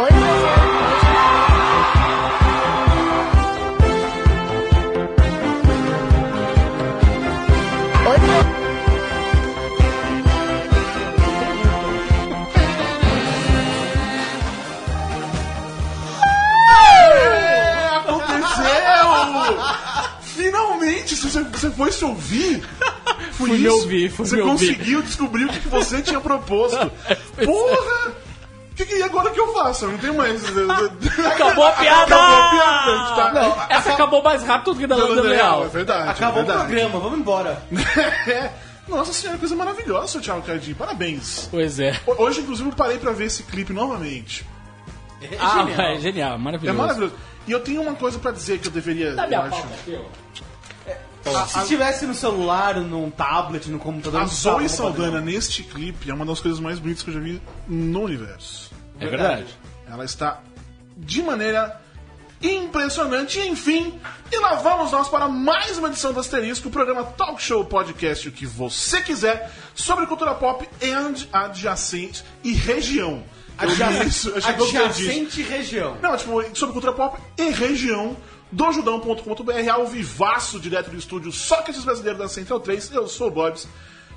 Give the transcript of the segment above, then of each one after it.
Oi, Brasil. É, aconteceu! Finalmente, você, você foi se ouvir? Foi Fui me isso? ouvir, fui Você me ouvir. conseguiu descobrir o que que você tinha proposto. Porra! O que, que e agora o que eu faço? Eu não tenho mais. Acabou a piada! Acabou a piada! Tá- Não, essa acabou mais rápido que da Landa Leal. É verdade. Acabou é o verdade. programa, vamos embora. É. Nossa senhora, coisa maravilhosa, seu Thiago Cardinho. Parabéns. Pois é. Ho- Hoje, inclusive, eu parei pra ver esse clipe novamente. Ah, é genial, É maravilhoso. maravilhoso. E eu tenho uma coisa pra dizer que eu deveria. Dá eu minha acho. pauta aqui, ó. Se tivesse no celular, num tablet, no computador... A Zoe. Saldana neste clipe é uma das coisas mais bonitas que eu já vi no universo. É verdade. Ela está de maneira impressionante. E, enfim, e lá vamos nós para mais uma edição do Asterisco, o programa Talk Show Podcast, o que você quiser, sobre cultura pop and adjacente e região. Adjacente, que adjacente região. Não, tipo, sobre cultura pop e região do judão.com.br, ao vivaço, direto do estúdio Sócrates Brasileiro da Central 3. Eu sou o Bobs.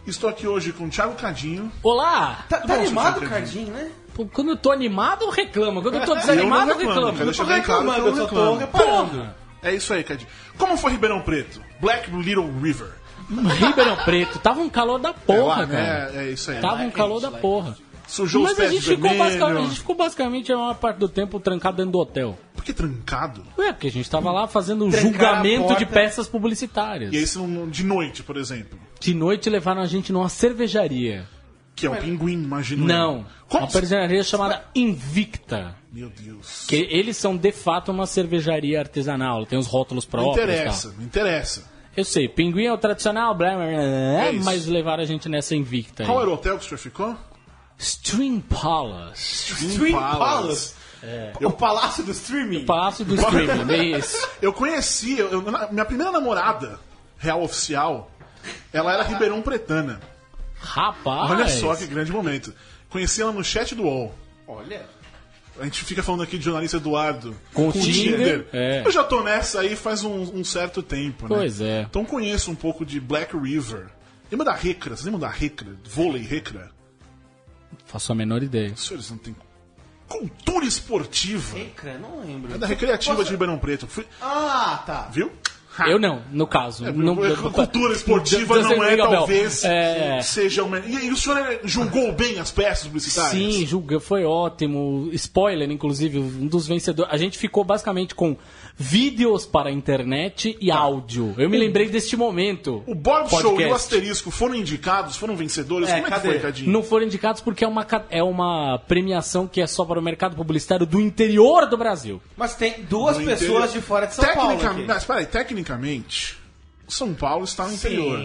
Estou aqui hoje com o Thiago Cadinho. Olá! Tá, tá bom, animado, seu Cardinho, né? Pô, Quando eu tô animado, eu reclamo. Quando eu tô Eu desanimado, eu reclamo, reclamo. quero deixar Tô reclamando, eu eu só tô reparando. Porra! É isso aí, Cadinho. Como foi Ribeirão Preto? Black Little River. Ribeirão Preto, tava um calor da porra, é, lá, cara. é, é isso aí. Tava um calor da porra. Sujou os Mas a pés gente, de ficou basicamente, a gente ficou basicamente a maior parte do tempo trancado dentro do hotel. Por que trancado? Ué, porque a gente tava lá fazendo um Trancar a julgamento de peças publicitárias. E aí, não- de noite, por exemplo. De noite levaram a gente numa cervejaria. Que é o pinguim, imagino. Não, eu. Como? uma cervejaria chamada Invicta. Meu Deus. Que eles são de fato uma cervejaria artesanal, tem os rótulos próprios. e tal. interessa, não interessa. Eu sei, pinguim é o tradicional, blá, blá, blá, É mas levaram a gente nessa Invicta. aí. Qual era o hotel que o senhor ficou? Stream Palace. Stream Palace. O Palácio do Streaming. Palácio do Streaming, é isso. Eu conheci, eu- minha primeira namorada, real oficial, ela era Ribeirão Pretana. Rapaz. Olha só que grande momento. Conheci ela no chat do UOL. Olha. A gente fica falando aqui de jornalista Eduardo. Com o Tinder, é. Eu já tô nessa aí faz um, um certo tempo, né? Pois é. Então conheço um pouco de Black River. Lembra da Recra? Vocês lembram da Recra? Vôlei Recra? Faço a menor ideia. Os senhores não têm cultura esportiva. Ecrã, não lembro. É da Recreativa Posso- de Ribeirão Preto. Fui- Ah, tá. Viu? Eu não, no caso. não, cultura esportiva não é, Bell. talvez, É. seja uma... E, e o senhor é, julgou bem as peças publicitárias? Sim, julga, foi ótimo. Spoiler, inclusive, um dos vencedores. A gente ficou basicamente com vídeos para a internet e áudio. Eu me lembrei deste momento. O Bob Show e o Podcast. Asterisco foram indicados, foram vencedores? É, Como é que cadê? foi, Cadinho? Não foram indicados porque é uma, é uma premiação que é só para o mercado publicitário do interior do Brasil. Mas tem duas No pessoas interior. de fora de São Paulo Tecnicamente- aqui. Mas, peraí, tecnicamente, São Paulo está no interior.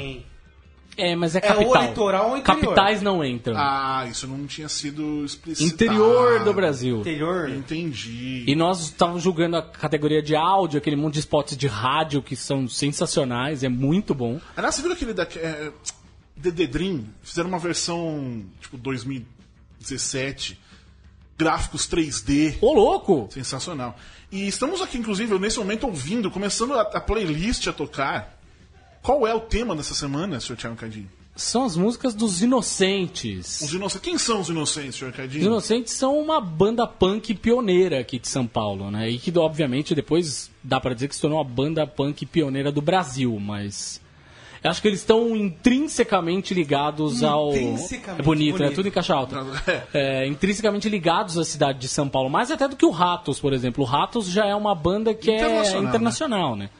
É, mas é É o capital. litoral ou interior? Capitais não entram. Ah, isso não tinha sido explicitado. interior do Brasil. Interior. Entendi. E nós estávamos julgando a categoria de áudio, aquele monte de spots de rádio que são sensacionais, é muito bom. Aliás, você viu aquele da é, DD Dream? Fizeram uma versão, tipo, 2017. Gráficos 3D. Ô, louco! Sensacional. E estamos aqui, inclusive, nesse momento ouvindo, começando a, a playlist a tocar. Qual é o tema dessa semana, Sr. Thiago Cadinho? São as músicas dos Inocentes. Os inocentes. Quem são os inocentes, Sr. Os Cadinho? Inocentes são uma banda punk pioneira aqui de São Paulo, né? E que, obviamente, depois dá pra dizer que se tornou uma banda punk pioneira do Brasil, mas... Eu acho que eles estão intrinsecamente ligados ao... Intrinsecamente É bonito, né? bonito. Tudo em caixa alta. É, intrinsecamente ligados à cidade de São Paulo. Mais até do que o Ratos, por exemplo. O Ratos já é uma banda que é Internacional, internacional, né?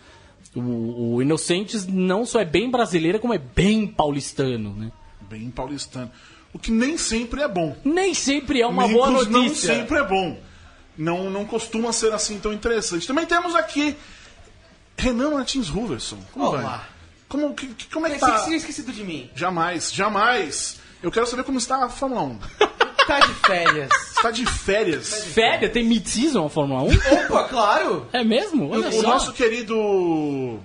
O, o Inocentes não só é bem brasileira, como é bem paulistano, né? Bem paulistano. O que nem sempre é bom. Nem sempre é uma Nem boa cos- Não notícia. sempre é bom. Não, não costuma ser assim tão interessante. Também temos aqui Renan Martins Ruverson. Como Olá. vai? Como, que, que- como é que Pensei que tá? você tinha esquecido de mim. Jamais, jamais. Eu quero saber como está a Fórmula 1. Tá de férias. Está de férias. Férias? Tem mid-season a Fórmula 1? Opa, claro. É mesmo? Olha O só. nosso querido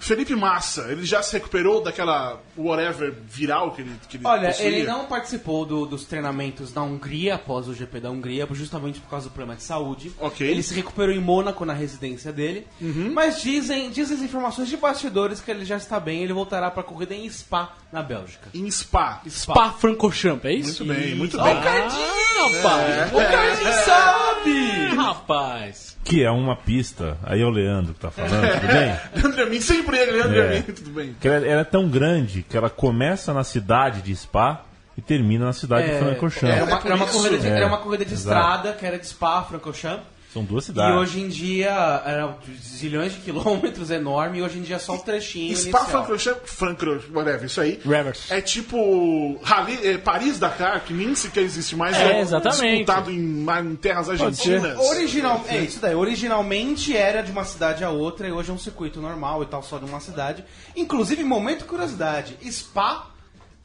Felipe Massa, ele já se recuperou daquela whatever viral que ele, que ele Olha, possuía? ele não participou do- dos treinamentos na Hungria após o GP da Hungria, justamente por causa do problema de saúde. Ok. Ele se recuperou em Mônaco na residência dele. Mas dizem, dizem as informações de bastidores que ele já está bem, ele voltará para a corrida em Spa, na Bélgica. Em Spa. Spa Francorchamps, é isso? Muito bem, muito bem. o Cardinho! Rapaz, O Cardinho sabe! rapaz. Que é uma pista. Aí é o Leandro que tá falando, tudo bem? Leandro Amin, sempre ele, Leandro É. Amin, tudo bem. Que ela, ela é tão grande que ela começa na cidade de Spa e termina na cidade de era, Francorchamps. uma, era, uma isso. corrida de, É, era uma corrida de exato. estrada, que era de Spa, Francorchamps. São duas E cidades. hoje em dia, era zilhões de quilômetros, enorme, e hoje em dia é só um trechinho Spa. Francorchamps, Francorchamps, whatever, isso aí. Revers. É tipo Rally, é, Paris-Dakar, que nem sequer existe mais. É, exatamente. Disputado em, em terras argentinas. Original, é isso daí. Originalmente era de uma cidade a outra e hoje é um circuito normal e tal, só de uma cidade. Inclusive, momento de curiosidade, Spa.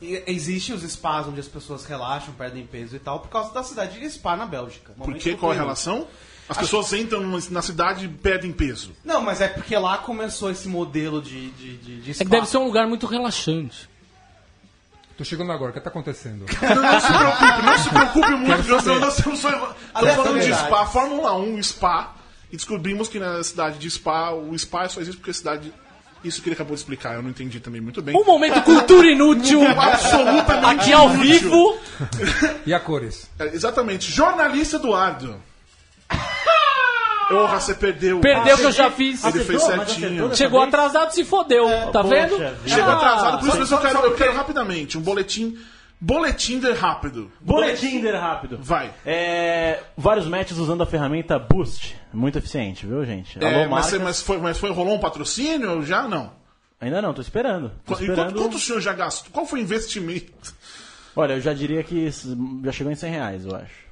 e- Existe os spas onde as pessoas relaxam, perdem peso e tal, por causa da cidade de Spa na Bélgica. Por que? Qual é a relação? As pessoas entram na cidade e perdem peso. Não, mas é porque lá começou esse modelo de, de, de, de É que deve ser um lugar muito relaxante. Tô chegando agora, o que tá acontecendo? Não, não se preocupe, não se preocupe muito, nós estamos só. Estamos falando de Aleatoriedade. Spa, Fórmula 1, Spa, e descobrimos que na cidade de Spa, o Spa só existe porque a cidade. Isso que ele acabou de explicar, eu não entendi também muito bem. Um momento cultura inútil. Absolutamente Aqui ao inútil. vivo. E a cores? É, Exatamente. Jornalista Eduardo. Porra, você perdeu. Perdeu o que eu já fiz. Ele fez certinho. Chegou atrasado, se fodeu. tá poxa vendo? Chegou Ah, atrasado, por isso eu quero, eu quero rapidamente um boletim. Boletim de rápido. Boletim der rápido. Vai. É, vários matches usando a ferramenta Boost. Muito eficiente, viu, gente? É, Alô, mas, mas foi, mas foi, rolou um patrocínio? Já não. Ainda não, tô esperando. Tô E esperando. quanto, quanto o senhor já gastou? Qual foi o investimento? Olha, eu já diria que isso já chegou em 100 reais, eu acho.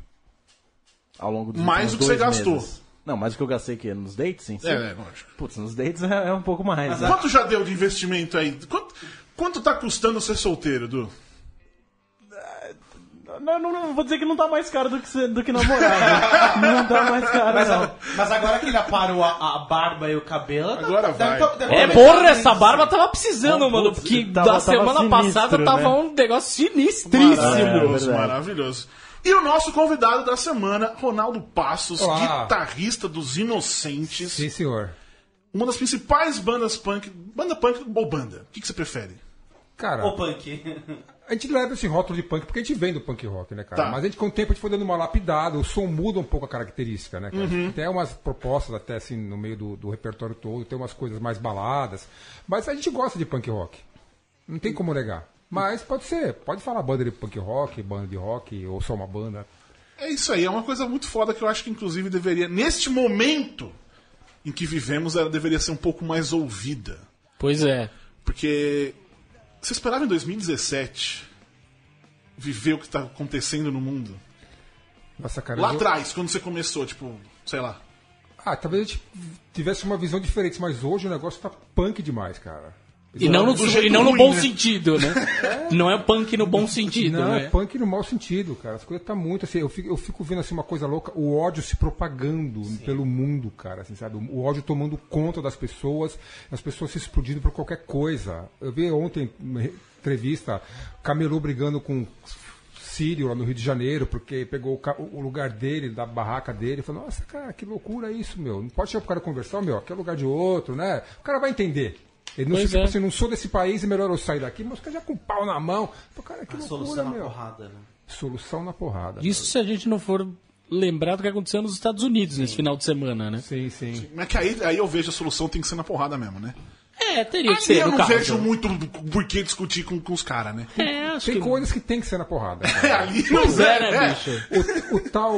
Ao longo dos Mais do que você gastou. meses. Não, mais do que eu gastei aqui nos dates, sim. É, é, lógico. Putz, nos dates é, é um pouco mais. né? Quanto já deu de investimento aí? Quanto, quanto tá custando ser solteiro, Du? Não, não, não, vou dizer que não tá mais caro do que, do que namorar. né? não tá mais caro, Mas, não. mas agora que ele aparou a, a barba e o cabelo. Agora deve vai. tá- deve É, tá porra, essa barba tava precisando, Oh, mano. putz, Porque tava- da tava semana sinistro, passada tava né? um negócio sinistríssimo. Maravilhoso, verdade. maravilhoso. E o nosso convidado da semana, Ronaldo Passos, Olá. guitarrista dos Inocentes, Sim, senhor. uma das principais bandas punk. Banda punk ou banda? O que, que você prefere? Cara, Ô, punk. a gente leva esse rótulo de punk porque a gente vem do punk rock, né, cara? Tá. Mas a gente, com o tempo, a gente foi dando uma lapidada, o som muda um pouco a característica, né, cara? Uhum. Tem umas propostas até, assim, no meio do, do repertório todo, tem umas coisas mais baladas. Mas a gente gosta de punk rock. Não tem como negar. Mas pode ser, pode falar banda de punk rock, banda de rock, ou só uma banda. É isso aí, é uma coisa muito foda que eu acho que inclusive deveria, neste momento em que vivemos, ela deveria ser um pouco mais ouvida. Pois é. Porque você esperava em 2017 viver o que está acontecendo no mundo? Nossa, cara. Lá eu- atrás, quando você começou, tipo, sei lá. Ah, talvez a gente tivesse uma visão diferente, mas hoje o negócio tá punk demais, cara. E não no, e não no ruim, bom né? sentido, né? Não é punk no bom sentido, Não, né? é punk no mau sentido, cara. As coisas tá muito assim. Eu fico, eu fico vendo assim uma coisa louca, o ódio se propagando pelo mundo, cara, assim, sabe? O ódio tomando conta das pessoas, as pessoas se explodindo por qualquer coisa. Eu vi ontem uma re- entrevista, Camelô brigando com Sírio lá no Rio de Janeiro, porque pegou o, lugar dele, da barraca dele, falou, nossa, cara, que loucura isso, meu. Não pode chegar pro cara conversar, meu, aqui é lugar de outro, né? O cara vai entender. Ele não, Pois se, tipo é. assim, não sou desse país, é melhor eu sair daqui, mas o cara já com o pau na mão. Pô, cara, que loucura, Solução na meu. porrada, né? Solução na porrada. Isso se a gente não for lembrar do que aconteceu nos Estados Unidos nesse final de semana, né? Sim, sim. Mas que aí, aí eu vejo a solução tem que ser na porrada mesmo, né? É, teria que Aí ser, eu no não caso. vejo muito por que discutir com, com os caras, né? É, acho Tem que... coisas que tem que ser na porrada. É, cara. ali Pois não é, né, bicho? o, o tal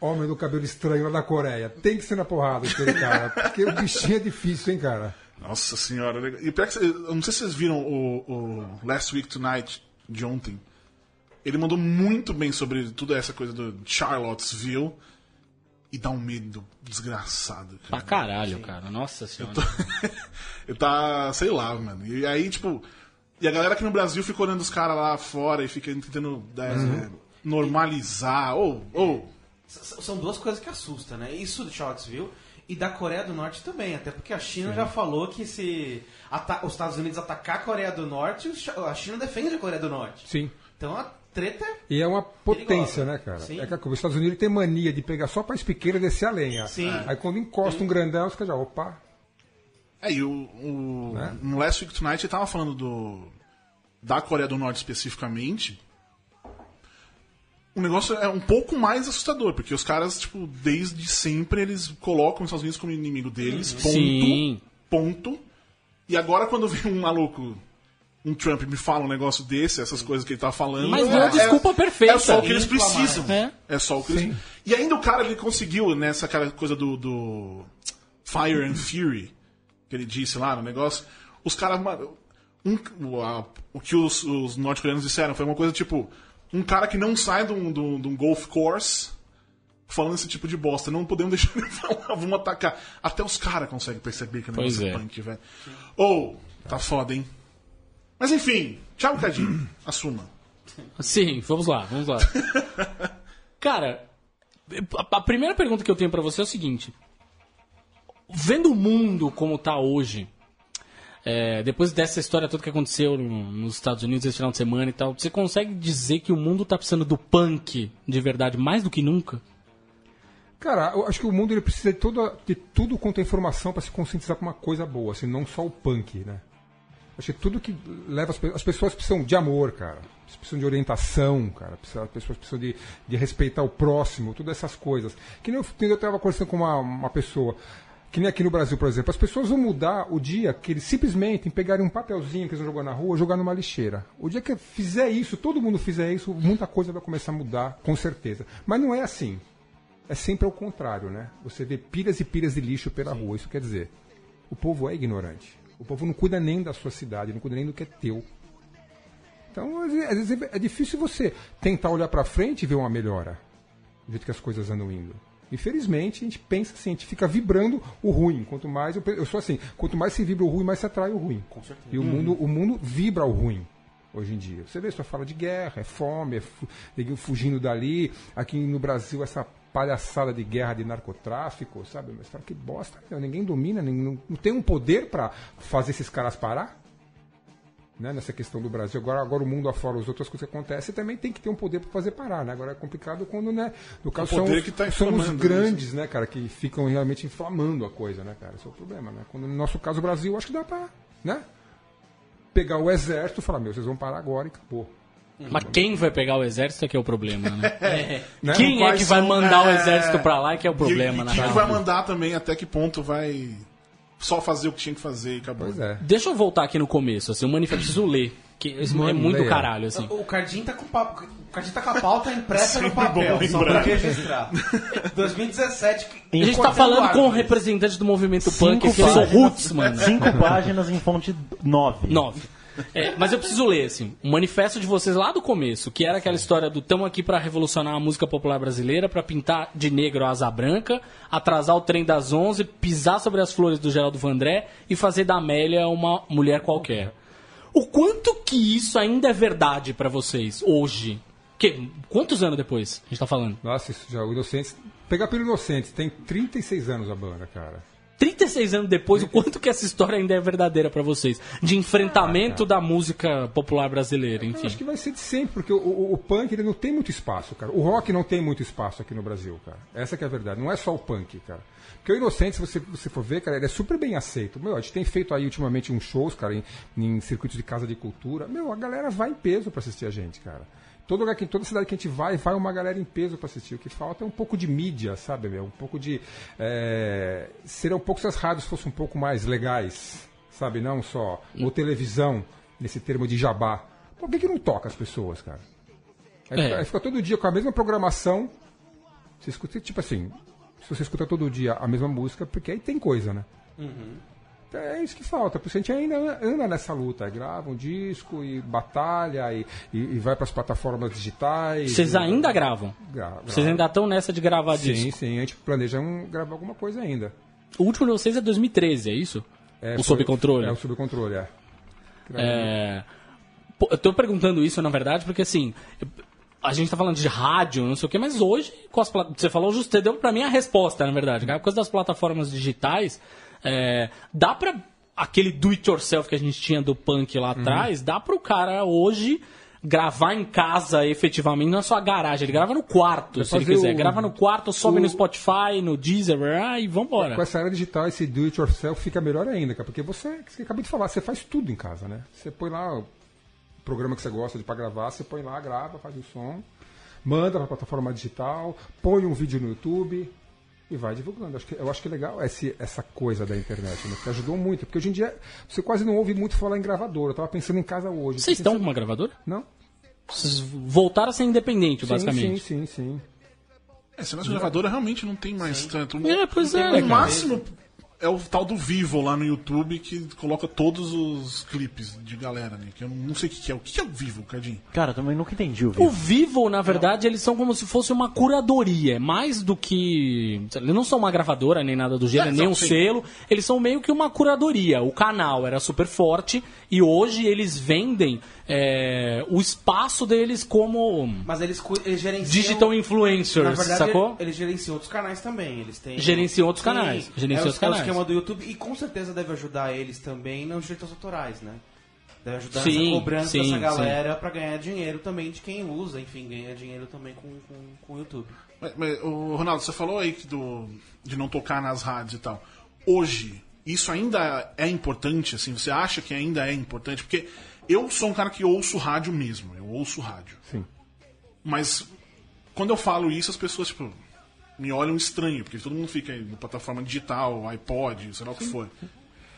homem do cabelo estranho lá da Coreia tem que ser na porrada, aquele cara. Porque o bichinho é difícil, hein, cara. Nossa senhora. legal. E pior que eu não sei se vocês viram o, o Last Week Tonight de ontem. Ele mandou muito bem sobre toda essa coisa do Charlottesville. E dá um medo desgraçado. Pra Cara. caralho, cara. Nossa senhora. Eu tá, sei lá, mano. E aí, tipo. E a galera aqui no Brasil fica olhando os caras lá fora e fica tentando né, normalizar. Ou. ou S- São duas coisas que assustam, né? Isso de Charlottesville E da Coreia do Norte também, até porque a China já falou que se os Estados Unidos atacar a Coreia do Norte, a China defende a Coreia do Norte. Sim. Então a treta é E é uma potência, Perigosa. né, cara? Sim. É que os Estados Unidos tem mania de pegar só país pequeno e descer a lenha. Sim. Aí quando encosta um grandão, os caras já, opa. É, e o, o Né? no Last Week Tonight ele tava falando do da Coreia do Norte especificamente. O negócio é um pouco mais assustador, porque os caras, tipo, desde sempre eles colocam os Estados Unidos como inimigo deles, ponto, Sim. ponto. E agora quando vem um maluco, um Trump me fala um negócio desse, essas coisas que ele tá falando... Mas é, deu a desculpa é, perfeita. É só o que eles precisam. É. É só o que eles... E ainda o cara, ele conseguiu, nessa aquela coisa do, do Fire and Fury, que ele disse lá no negócio, os caras... Um, o, a- o que os, os norte-coreanos disseram foi uma coisa tipo... Um cara que não sai de um, de um- de um golf course falando esse tipo de bosta. Não podemos deixar ele falar, vamos atacar. Até os caras conseguem perceber que o negócio é é. punk, velho. Ou, tá foda, hein? Mas enfim, tchau, Cadinho. Assuma. Sim, vamos lá, vamos lá. Cara, a, a primeira pergunta que eu tenho pra você é o seguinte: vendo o mundo como tá hoje, é, depois dessa história toda que aconteceu no- nos Estados Unidos esse final de semana e tal, você consegue dizer que o mundo tá precisando do punk de verdade mais do que nunca? Cara, eu acho que o mundo ele precisa de, toda, de tudo quanto é informação para se conscientizar com uma coisa boa, assim, não só o punk, né? Acho que tudo que leva as, as pessoas precisam de amor, cara. Precisam de orientação, cara. As pessoas precisam de, de respeitar o próximo, todas essas coisas. Que nem eu, eu estava conversando com uma, uma pessoa, que nem aqui no Brasil, por exemplo. As pessoas vão mudar o dia que eles simplesmente pegarem um papelzinho que eles vão jogar na rua, jogar numa lixeira. O dia que fizer isso, todo mundo fizer isso, muita coisa vai começar a mudar, com certeza. Mas não é assim é sempre ao contrário, né? Você vê pilhas e pilhas de lixo pela rua. Isso quer dizer, o povo é ignorante. O povo não cuida nem da sua cidade, não cuida nem do que é teu. Então, às vezes, vezes é difícil você tentar olhar pra frente e ver uma melhora. Do jeito que as coisas andam indo. Infelizmente, a gente pensa assim, a gente fica vibrando o ruim. Quanto mais, eu, eu sou assim, quanto mais se vibra o ruim, mais se atrai o ruim. Com certeza. E o mundo, o mundo vibra o ruim hoje em dia. Você vê, só fala de guerra, é fome, é fu fugindo dali. Aqui no Brasil, essa palhaçada de guerra de narcotráfico, sabe? Mas fala que bosta, meu, ninguém domina, ninguém, não, não tem um poder para fazer esses caras parar. Né, nessa questão do Brasil. Agora, agora o mundo afora, as outras coisas que acontecem, também tem que ter um poder para fazer parar. Né? Agora é complicado quando, né, no caso, são, tá são os inflamando grandes, né, cara, que ficam realmente inflamando a coisa, né, cara? Esse é o problema, né? Quando, no nosso caso, o Brasil, acho que dá pra, né? Pegar o exército e falar, meu, vocês vão parar agora e acabou. Mas quem vai pegar o exército é que é o problema, né? Né? Quem é que vai são, mandar o é, exército pra lá é que é o problema, e, e na quem real. vai mandar também, até que ponto vai só fazer o que tinha que fazer e acabou. Pois é. Deixa eu voltar aqui no começo, assim, o manifesto preciso ler, que isso é Mano, muito leia. caralho, assim. O Cardinho tá com o papo. O Cardinho tá com a pauta impressa no Sempre papel, bom só pra registrar. 2017. A gente tá falando com o representante do movimento Cinco punk, aqui, eu sou. Roots, mano. Cinco páginas em fonte 9. Nove. É, mas eu preciso ler, assim, o manifesto de vocês lá do começo, que era aquela história do tamo aqui pra revolucionar a música popular brasileira, pra pintar de negro a asa branca, atrasar o trem das 11, pisar sobre as flores do Geraldo Vandré e fazer da Amélia uma mulher qualquer. O quanto que isso ainda é verdade pra vocês, hoje? Que, quantos anos depois a gente tá falando? Nossa, isso já, o Inocentes. Pegar pelo Inocentes, tem 36 anos a banda, cara. 36 anos depois, o quanto que essa história ainda é verdadeira pra vocês? De enfrentamento da música popular brasileira, Eu enfim. acho que vai ser de sempre, porque o, o- o punk ele não tem muito espaço, cara. O rock não tem muito espaço aqui no Brasil, cara. Essa que é a verdade. Não é só o punk, cara. Porque o Inocente, se você, você for ver, cara, ele é super bem aceito. Meu, a gente tem feito aí ultimamente uns shows, cara, em, em circuitos de casa de cultura. Meu, a galera vai em peso pra assistir a gente, cara. Todo lugar que, toda cidade que a gente vai, vai uma galera em peso pra assistir. O que falta é um pouco de mídia, sabe, meu? Um pouco de. É... Seria um pouco se as rádios fossem um pouco mais legais, sabe? Não só. Ou televisão, nesse termo de jabá. Por que, que não toca as pessoas, cara? Aí, É. fica, aí fica todo dia com a mesma programação. Você escuta, tipo assim, se você escuta todo dia a mesma música, porque aí tem coisa, né? Então É isso que falta, porque a gente ainda anda nessa luta, grava um disco e batalha e, e, e vai para as plataformas digitais. Vocês e- ainda gravam? Gra- Vocês grava. ainda estão nessa de gravar Sim, disco? sim, a gente planeja um, gravar alguma coisa ainda. O último de vocês é 2013, é isso? É, o foi- Sob Controle? É, o sob controle, é. É, pô, eu tô perguntando isso, na verdade, porque assim. a gente tá falando de rádio, não sei o quê, mas hoje, com as você falou você deu pra mim a resposta, na verdade. A coisa das plataformas digitais, é, dá pra. Aquele do it yourself que a gente tinha do punk lá Uhum. atrás, dá pro cara hoje gravar em casa efetivamente, não é só a garagem, ele grava no quarto, se ele quiser. o- Grava no quarto, sobe o- no Spotify, no Deezer, e vambora. Com essa era digital, esse do it yourself fica melhor ainda, cara, porque você, você acabou de falar, você faz tudo em casa, né? Você põe lá o programa que você gosta de para gravar, você põe lá, grava, faz o som, manda para plataforma digital, põe um vídeo no YouTube e vai divulgando. Acho que, eu acho que é legal esse, essa coisa da internet, né? Que ajudou muito, porque hoje em dia você quase não ouve muito falar em gravadora. Eu tava pensando em casa hoje. Vocês Você estão com uma gravadora? Não? Vocês voltaram a ser independente, Sim, basicamente. sim, sim, sim. Esse negócio de gravadora realmente não tem mais tanto. É, pois é, O máximo é o tal do Vivo lá no YouTube que coloca todos os clipes de galera ali. Que eu não, sei o que, que é. O que, que é o Vivo, Cadinho? Cara, também nunca entendi o O vídeo. Vivo, na verdade, eles são como se fosse uma curadoria. Mais do que. Eles não são uma gravadora nem nada do gênero, É, nem um sim. selo. Eles são meio que uma curadoria. O canal era super forte e hoje eles vendem é, o espaço deles como Mas eles, eles gerenciam... digital influencers, Na verdade, sacou? eles gerenciam outros canais também. Eles têm... Gerenciam outros canais, gerenciam é, outros o, canais. É o esquema do YouTube e com certeza deve ajudar eles também nos direitos autorais, né? Deve ajudar Sim, nessa cobrança sim, dessa galera pra ganhar dinheiro também de quem usa, enfim, ganhar dinheiro também com, com, com o YouTube. Mas, mas, ô, Ronaldo, você falou aí que do, de não tocar nas rádios e tal. Hoje, isso ainda é importante? Assim, você acha que ainda é importante? Porque eu sou um cara que ouço rádio mesmo. Eu ouço rádio. Sim. Mas quando eu falo isso, as pessoas, tipo, me olham estranho, porque todo mundo fica aí na plataforma digital, iPod, sei lá o que for.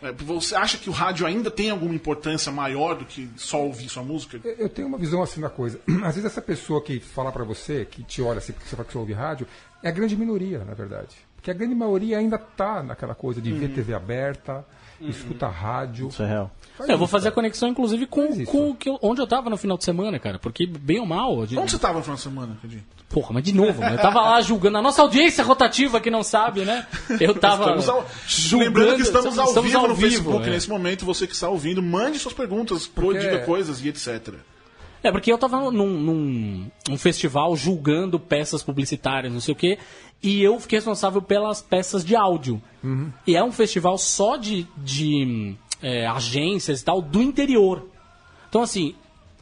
É, Você acha que o rádio ainda tem alguma importância maior do que só ouvir sua música? Eu- tenho uma visão assim da coisa. Às vezes essa pessoa que fala pra você, que te olha assim porque você fala que você ouve rádio, é a grande minoria, na verdade. Porque a grande maioria ainda tá naquela coisa de ver TV aberta, escuta rádio. Isso é real. Faz É, eu vou fazer a conexão, inclusive, com, Faz com o que eu- onde eu tava no final de semana, cara. Porque, bem ou mal. a gente- Onde você tava no final de semana, Cadinho? Porra, mas de novo, mano, eu tava lá julgando. A nossa audiência rotativa que não sabe, né? Eu tava. Ao- julgando- Lembrando que estamos, ao estamos vivo ao no vivo, Facebook é. nesse momento. Você que está ouvindo, mande suas perguntas, diga coisas e etc. É, porque eu tava num, num, num festival julgando peças publicitárias, não sei o quê, e eu fiquei responsável pelas peças de áudio. E é um festival só de, de é, agências e tal do interior. Então, assim,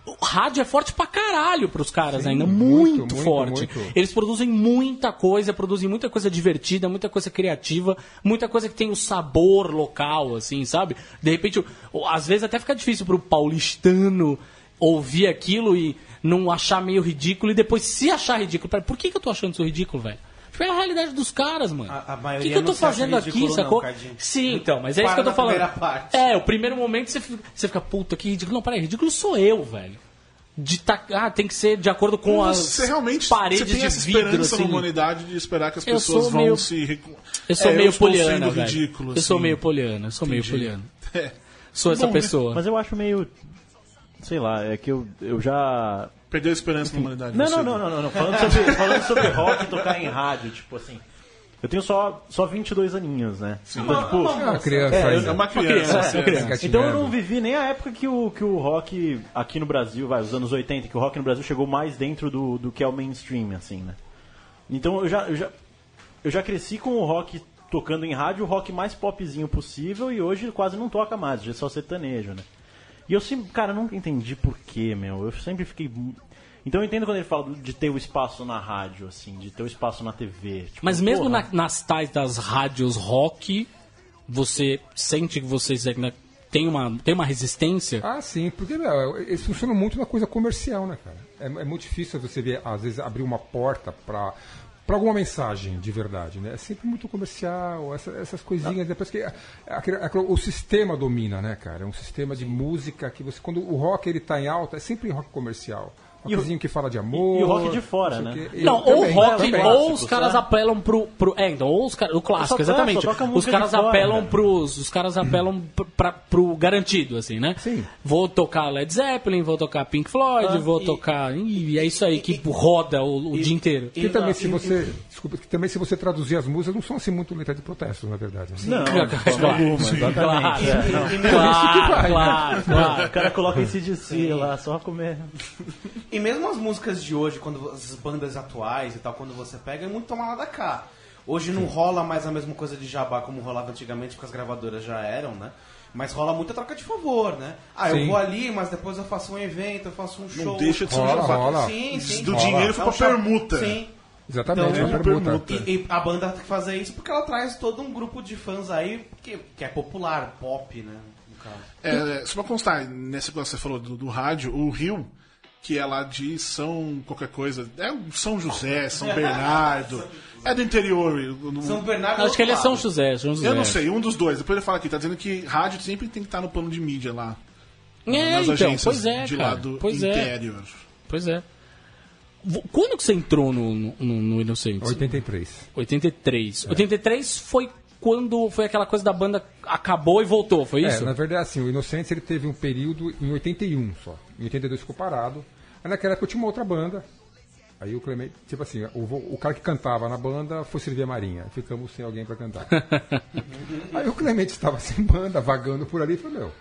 o rádio é forte pra caralho pros caras ainda, muito, muito, muito, forte. muito. Eles produzem muita coisa, produzem muita coisa divertida, muita coisa criativa, muita coisa que tem o sabor local, assim, sabe? De repente, às vezes até fica difícil pro paulistano ouvir aquilo e não achar meio ridículo e depois se achar ridículo. Pera, por que, que eu tô achando isso ridículo, velho? Tipo, é a realidade dos caras, mano. A- a o que, que eu tô fazendo aqui, ridículo, não, sacou? Cardinho. Sim, então, mas é isso que eu tô falando. É, o primeiro momento você fica, você fica, puta, que ridículo. Não, peraí, ridículo sou eu, velho. De tá, ah, tem que ser de acordo com as Você realmente paredes você tem de essa vidro, esperança assim. na humanidade de esperar que as Eu pessoas vão meio- se... Eu sou É, meio estou poliana, velho. ridículo, eu sou assim. meio poliana, eu sou meio Entendi. poliana. É. Sou essa Bom, né? pessoa. Mas eu acho meio. Sei lá, é que eu, eu já. Perdeu a esperança na humanidade. Não, não, não, não, não, não. Falando sobre, falando sobre rock e tocar em rádio, tipo assim. Eu tenho só, só 22 aninhos, né? Então, tipo. É uma criança É, eu-. É uma criança. criança, você- uma criança. Então eu não vivi nem a época que o, que o rock aqui no Brasil, vai, os anos 80, que o rock no Brasil chegou mais dentro do, do que é o mainstream, assim, né? Então eu já, eu já, eu já cresci com o rock tocando em rádio, o rock mais popzinho possível, e hoje quase não toca mais, já é só sertanejo, né? E eu sempre, cara, nunca entendi por quê, meu. Eu sempre fiquei. Então eu entendo quando ele fala de ter o espaço na rádio, assim, de ter o espaço na TV. tipo, Mas mesmo na- nas tais das rádios rock, você sente que vocês ainda tem uma, tem uma resistência? Ah, sim, porque meu, eles funcionam muito na coisa comercial, né, cara? É, é muito difícil você ver, às vezes, abrir uma porta para para alguma mensagem de verdade, né? É sempre muito comercial, essa- essas coisinhas. Depois que a- aquele- aquele- o sistema domina, né, cara? É um sistema de música que você, quando o rock ele tá em alta, é sempre rock comercial. E o- que fala de amor. e o rock de fora, né? o quê. Não, ou também, rock, também. ou os caras né? apelam pro, pro. É, então, ou os caras. O clássico, exatamente. Os caras fora, apelam né? pros. Os caras apelam pr- pra, pro garantido, assim, né? Sim. Vou tocar Led Zeppelin, vou tocar Pink Floyd, vou e- tocar. Ih, é isso aí que roda o, o dia inteiro. Que também, se você, desculpa, que também se você traduzir as músicas, não são assim muito letras de protesto, na verdade. né? Não, de Claro, forma alguma, exatamente. Claro, é, não. claro, vai, né? claro, claro. O cara coloca esse de si lá, só comer. E mesmo as músicas de hoje, quando as bandas atuais e tal, quando você pega, é muito tomar lá da cá. Hoje não rola mais a mesma coisa de jabá como rolava antigamente, porque as gravadoras já eram, né? Mas rola muita troca de favor, né? Ah, eu Sim. vou ali, mas depois eu faço um evento, eu faço um show. Não deixa de ser um jabá. rola. Sim, sim. Do rola. dinheiro foi É pra show- permuta. Sim. Exatamente, Então, uma pergunta. permuta. E, e a banda tem que fazer isso porque ela traz todo um grupo de fãs aí que, que é popular, pop, né? No caso. É, só pra constar, nessa coisa que você falou do, do rádio, o Rio, que é lá de São qualquer coisa, é o São José, São Bernardo, é do interior. no- São Bernardo. Acho que ele é São. José, São José. Eu não sei, um dos dois. Depois ele fala aqui, tá dizendo que rádio sempre tem que estar no plano de mídia lá. É, nas então, agências pois é, de cara. lá do Pois é, interior. pois é. Quando que você entrou no, no, no Inocentes? 83. 83. 83 foi quando foi aquela coisa da banda acabou e voltou, foi É, isso? na verdade, assim, o Inocentes ele teve um período em 81 só. Em 82 ficou parado. Aí naquela época eu tinha uma outra banda. Aí o Clemente, tipo assim, o, o cara que cantava na banda foi servir a Marinha. Ficamos sem alguém pra cantar. Aí o Clemente estava sem banda, vagando por ali e falou, meu,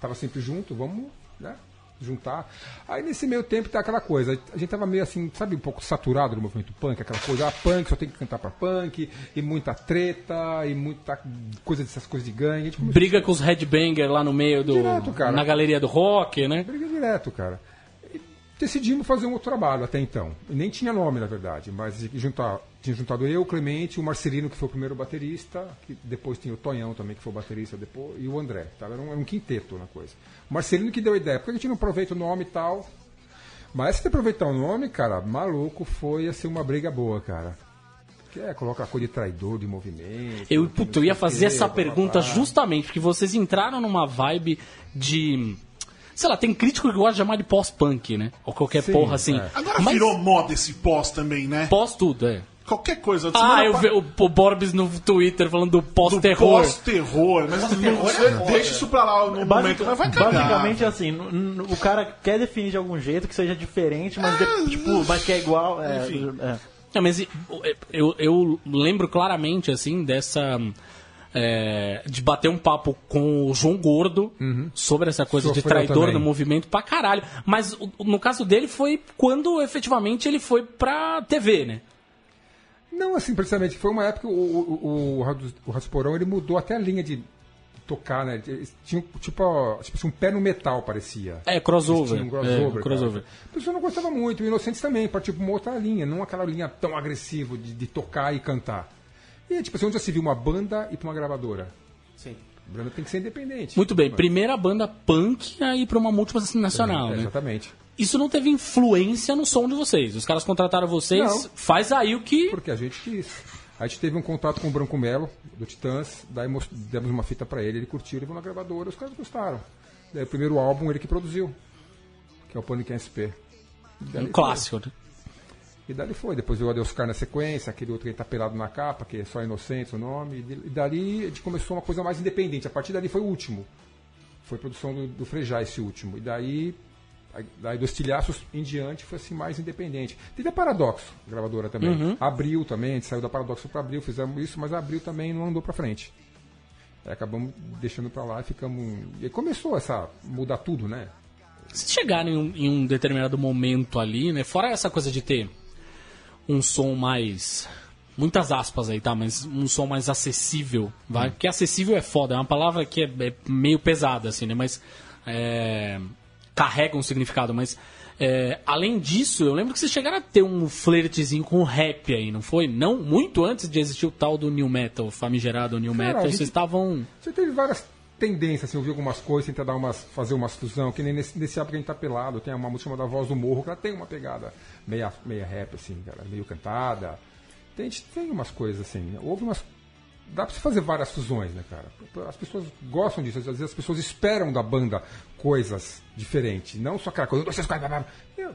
tava sempre junto, vamos, né? Juntar. Aí nesse meio tempo tá aquela coisa, a gente tava meio assim, sabe, um pouco saturado do movimento punk, aquela coisa, ah, punk, só tem que cantar pra punk, e muita treta, e muita coisa dessas coisas de gangue. Briga com os headbanger lá no meio do. Direto, cara. Na galeria do rock, né? Briga direto, cara. Decidimos fazer um outro trabalho até então. Nem tinha nome, na verdade, mas juntar, tinha juntado eu, o Clemente, o Marcelino, que foi o primeiro baterista, que depois tinha o Tonhão também, que foi o baterista depois, e o André. Tá? Era, um, era um quinteto na coisa. O Marcelino que deu a ideia, por que a gente não aproveita o nome e tal? Mas se aproveitar o nome, cara, maluco, foi assim uma briga boa, cara. Que é, coloca a coisa de traidor de movimento. Eu, não eu ia fazer essa blá, blá, pergunta blá. justamente porque vocês entraram numa vibe de. Sei lá, tem crítico que gosta de chamar de pós-punk, né? Ou qualquer Sim, porra assim. é. Agora Mas virou moda esse pós também, né? Pós tudo, é. Qualquer coisa. Ah, eu vi o, o Borbs no Twitter falando do pós-terror. pós-terror. Mas não, você deixa isso pra lá no Basic- momento, mas vai cagar. basicamente assim, o cara quer definir de algum jeito que seja diferente, mas de- tipo, mas que é igual. É, Enfim. é. Não, mas e- eu, eu lembro claramente, assim, dessa. É, de bater um papo com o João Gordo sobre essa coisa de traidor no movimento pra caralho. Mas o- no caso dele foi quando efetivamente ele foi pra TV, né? Não, assim, precisamente. Foi uma época que o, o, o, o Rádio Porão, ele mudou até a linha de tocar, né? Eles tinham, tipo, tipo assim, um pé no metal, parecia. É, crossover. Um crossover. É, crossover. A pessoa não gostava muito. O Inocentes também, partiu pra uma outra linha. Não aquela linha tão agressiva de, de tocar e cantar. E, tipo assim, onde já se viu uma banda e pra uma gravadora? Sim. A banda tem que ser independente. Muito bem, primeira banda punk a ir pra uma multinacional, É, né? Exatamente. Isso não teve influência no som de vocês. Os caras contrataram vocês, Não. faz aí o que. Porque a gente quis. A gente teve um contato com o Branco Melo, do Titãs, daí mos- demos uma fita pra ele, ele curtiu, ele levou na gravadora, os caras gostaram. Daí o primeiro álbum ele que produziu, que é o Panic SP. Daí Um clássico, né? E dali foi, depois veio o Adeus Car na sequência, aquele outro que tá pelado na capa, que é só Inocentes o nome, e dali a gente começou uma coisa mais independente, a partir dali foi o último. Foi produção do, do Frejá esse último. E daí, aí- daí dos Tilhaços em diante foi assim mais independente. Teve a Paradoxo, a gravadora também. Abril também, a gente saiu da Paradoxo para Abril, fizemos isso, mas Abril também não andou para frente. Aí acabamos deixando para lá e ficamos. E começou essa. mudar tudo, né? Se chegar em um, em um determinado momento ali, né? Fora essa coisa de ter um som mais. Muitas aspas aí, tá? Mas um som mais acessível, vai? Porque acessível é foda, é uma palavra que é, é meio pesada, assim, né? Mas. é, carrega um significado, mas. é, além disso, eu lembro que vocês chegaram a ter um flertezinho com o rap aí, não foi? Não muito antes de existir o tal do New Metal, famigerado New Cara, Metal, gente- vocês estavam. Você teve várias tendências, assim, ouvir algumas coisas, tentar dar umas, fazer umas fusão, que nem nesse, nesse álbum que a gente tá pelado, tem uma música chamada Voz do Morro, que ela tem uma pegada meia, meia rap, assim, cara, meio cantada. Tem, tem umas coisas assim, houve umas. Dá pra você fazer várias fusões, né, cara? As pessoas gostam disso, às vezes as pessoas esperam da banda coisas diferentes, não só aquela coisa. "Um, dois, três, quatro, blá, blá, blá".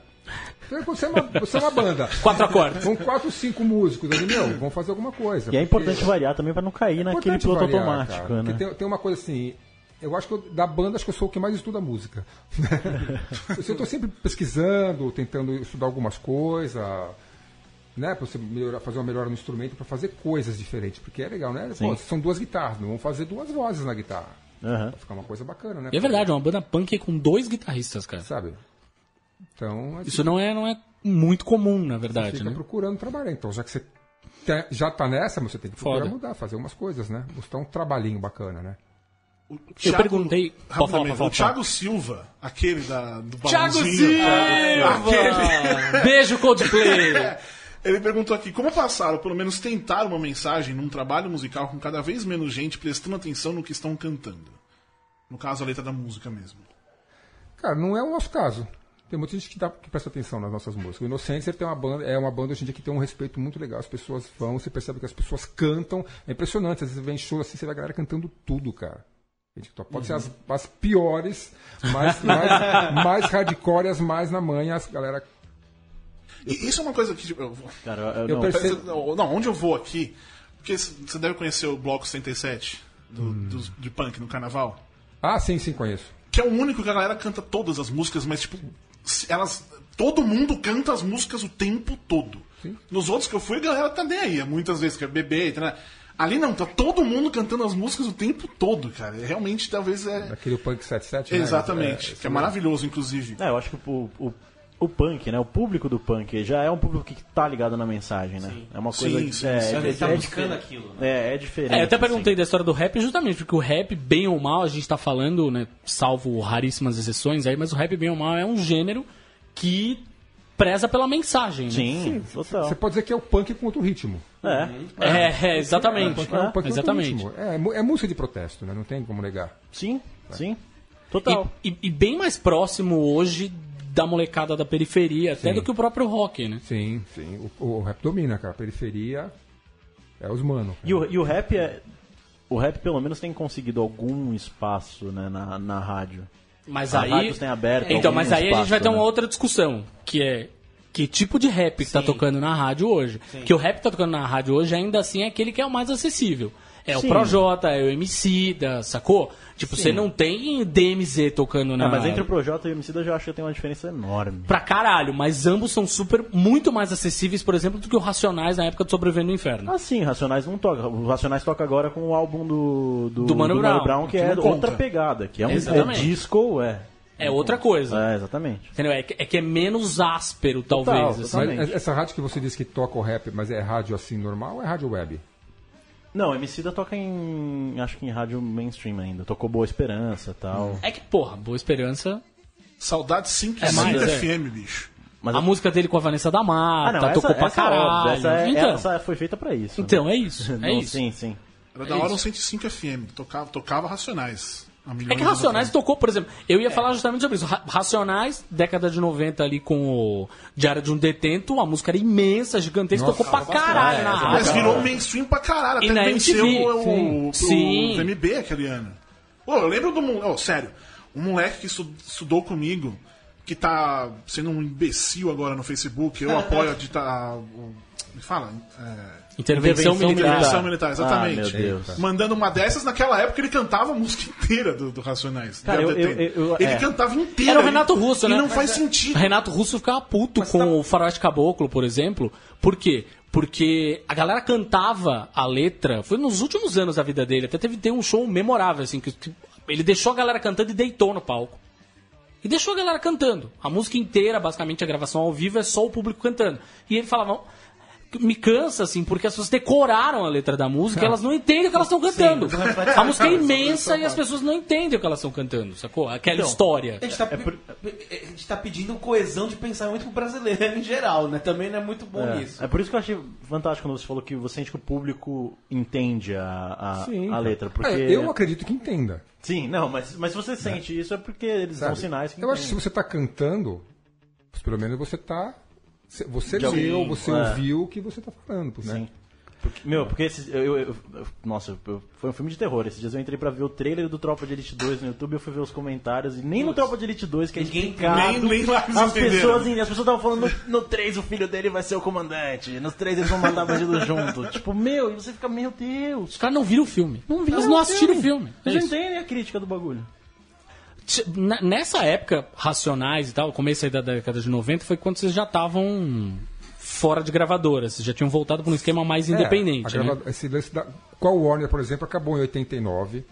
Meu, Você é, uma, você é uma banda. Quatro acordes. São quatro, cinco músicos ali, meu, vão fazer alguma coisa. E é porque- importante variar também pra não cair naquele importante piloto variar, automático, cara, né? porque tem, tem uma coisa assim. Eu acho que eu- da banda acho que eu sou o que mais estuda música. eu estou sempre pesquisando, tentando estudar algumas coisas, né, para você melhorar, fazer uma melhora no instrumento, para fazer coisas diferentes, porque é legal, né? Pô, são duas guitarras, não vamos fazer duas vozes na guitarra. Aham. Pra ficar uma coisa bacana, né? É verdade, é uma banda punk com dois guitarristas, cara. Sabe? Então, assim, Isso não é, não é muito comum, na você verdade, fica né? procurando trabalhar. Então, já que você te- já tá nessa, você tem que procurar Foda. mudar, fazer umas coisas, né? Buscar um trabalhinho bacana, né? O Eu perguntei- Pode falar, falar, o Thiago Silva, aquele da, do Thiago Silva! Beijo, Coldplay! Ele perguntou aqui, como passar, ou pelo menos tentar uma mensagem num trabalho musical com cada vez menos gente prestando atenção no que estão cantando? No caso, a letra da música mesmo. Cara, não é o nosso caso. Tem muita gente que, dá, que presta atenção nas nossas músicas. O Inocência tem uma banda, é uma banda hoje em dia que tem um respeito muito legal. As pessoas vão, você percebe que as pessoas cantam. É impressionante. Às vezes vem show assim, você vê a galera cantando tudo, cara. Então, Pode ser as, as piores, mais, mais, mais hardcore, as mais na manha, as galera. E isso é uma coisa que. tipo, eu Cara, eu, Eu não, percebo- Não, onde eu vou aqui? Porque você deve conhecer o Bloco 67 do, dos- de punk no carnaval. Ah, sim, sim, conheço. Que é o único que a galera canta todas as músicas, mas tipo, elas. Todo mundo canta as músicas o tempo todo. Nos outros que eu fui, a galera tá nem aí. Muitas vezes quer beber, tá, Ali não, tá todo mundo cantando as músicas o tempo todo, cara. Realmente, talvez é. Aquele Punk 77, né? Exatamente. É, que é maravilhoso, inclusive. É, eu acho que o, o, o punk, né? O público do punk já é um público que tá ligado na mensagem, né? É uma coisa Sim, que sim, é, sim. é, Ele tá é buscando diferente. aquilo, né? É, é diferente. É, eu até assim. perguntei da história do rap justamente porque o rap, bem ou mal, a gente tá falando, né, salvo raríssimas exceções aí, mas o rap, bem ou mal, é um gênero que preza pela mensagem, né? Sim, total. Você pode dizer que é o punk com outro ritmo. É. É, é, exatamente. É um punk com outro exatamente. É, mu- é música de protesto, né? Não tem como negar. Sim, sim. Total. E, e- e bem mais próximo hoje da molecada da periferia, até Sim. do que o próprio rock, né? Sim, sim. O, o rap domina, cara. A periferia é os mano. E o, e o rap é. O rap pelo menos tem conseguido algum espaço né, na, na rádio. Mas As aí. rádios têm aberto Então, mas aí a gente espaço, vai ter né? uma outra discussão, que é que tipo de rap que tá tocando na rádio hoje. Que o rap que tá tocando na rádio hoje ainda assim é aquele que é o mais acessível. É Sim. o Projota, é o MC da, sacou? Tipo, você não tem DMZ tocando na Ah, mas entre o Projota e o Emicida eu já acho que tem uma diferença enorme. Pra caralho, mas ambos são super, muito mais acessíveis, por exemplo, do que o Racionais na época do Sobrevivendo no Inferno. Ah, sim, Racionais não toca. O Racionais toca agora com o álbum do, do, Do Mano Brown, que, que é outra pegada, que é um é disco, é. É outra coisa. É, exatamente. Entendeu? É que, é que é menos áspero, talvez. Total, assim. Mas essa rádio que você disse que toca o rap, mas é rádio assim normal ou é rádio web? Não, Emicida toca em. acho que em rádio mainstream ainda. Tocou Boa Esperança e tal. É que, porra, Boa Esperança. Saudade 5 É mais, é. FM, bicho. Mas a música dele com a Vanessa da Mata, Ah, tocou pra essa é óbvio, caralho. essa, é- então, essa foi feita pra isso. então, é isso. É Não, isso. Sim, sim. Era da hora um 105 FM. Tocava, tocava Racionais. É que Racionais tocou, por exemplo, eu ia falar justamente sobre isso. Ra- Racionais, década de 90 ali com o Diário de um Detento, a música era imensa, gigantesca, tocou pra caralho na Mas rádio. virou mainstream pra caralho. E Até na venceu MTV, o, o, Sim. o VMB aquele ano. Pô, eu lembro do moleque. Oh, sério. Um moleque que estu- estudou comigo, que tá sendo um imbecil agora no Facebook. Eu apoio a dita. Me fala. É, Intervenção, Intervenção militar. Intervenção militar, exatamente. Ah, meu Deus. Mandando uma dessas, naquela época ele cantava a música inteira do, do Racionais. Cara, eu- eu- eu- ele é. cantava inteira. Era o Renato Russo, e né? não faz Mas é- sentido. Renato Russo ficava puto com o Faroeste Caboclo, por exemplo. Por quê? Porque a galera cantava a letra, foi nos últimos anos da vida dele, até teve ter um show memorável, assim, que que ele deixou a galera cantando e deitou no palco. E deixou a galera cantando. A música inteira, basicamente, a gravação ao vivo é só o público cantando. E ele falava. Me cansa, assim, porque as pessoas decoraram a letra da música e elas não entendem o que elas estão cantando. A música é imensa e as pessoas não entendem o que elas estão cantando, sacou? Aquela história. A gente, tá, a gente tá pedindo coesão de pensamento pro brasileiro em geral, né? Também não é muito bom É, nisso. é por isso que eu achei fantástico quando você falou que você sente que o público entende a, a, Sim, a letra. Porque... É, eu acredito que entenda. Sim, não, mas, mas se você sente isso é porque eles dão sabe? sinais que Eu acho que se entendem. você está cantando, pelo menos você está. Você De leu, alguém, você é. ouviu o que você está falando. Né? Sim. Porque, meu, porque esses, eu, eu- eu- Nossa, eu- foi um filme de terror. Esses dias eu entrei pra ver o trailer do Tropa de Elite 2 no YouTube, eu fui ver os comentários, e nem no Tropa de Elite 2, que é Ninguém- explicado. nem- nem as pessoas, as pessoas estavam falando no, no 3 o filho dele vai ser o comandante, nos 3 eles vão matar bandido junto. Tipo, meu, e você fica, meu Deus. Os caras não viram o filme. Não Eles não assistiram o filme. É Eles não isso. entendem a crítica do bagulho. Nessa época, Racionais e tal, começo aí da década de 90, foi quando vocês já estavam fora de gravadora. Vocês já tinham voltado para um esquema mais É, independente, a né? esse lance da, a Warner, por exemplo, acabou em 89. Tá.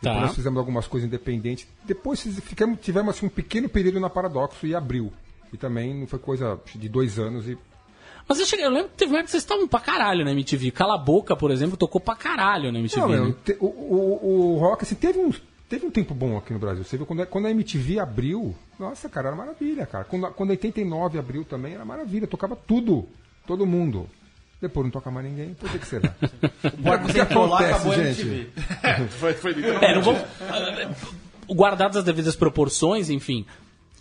Depois nós fizemos algumas coisas independentes. Depois ficamos, tivemos assim, um pequeno período na Paradoxo e abriu. E também não foi coisa de dois anos e Mas eu, cheguei, eu lembro que teve uma época que vocês estavam pra caralho na MTV. Cala a Boca, por exemplo, tocou pra caralho na MTV. Não, né? o, o, o rock, assim, teve um, teve um tempo bom aqui no Brasil. Você viu, quando, a- quando a MTV abriu, nossa, cara, era maravilha, cara. Quando, a- quando a 89 abriu também, era maravilha. Tocava tudo, todo mundo. Depois não toca mais ninguém, por que que será? O Borges entrou lá, acabou a gente? MTV. Foi, foi literalmente. É, não vamos. Guardadas as devidas proporções, enfim.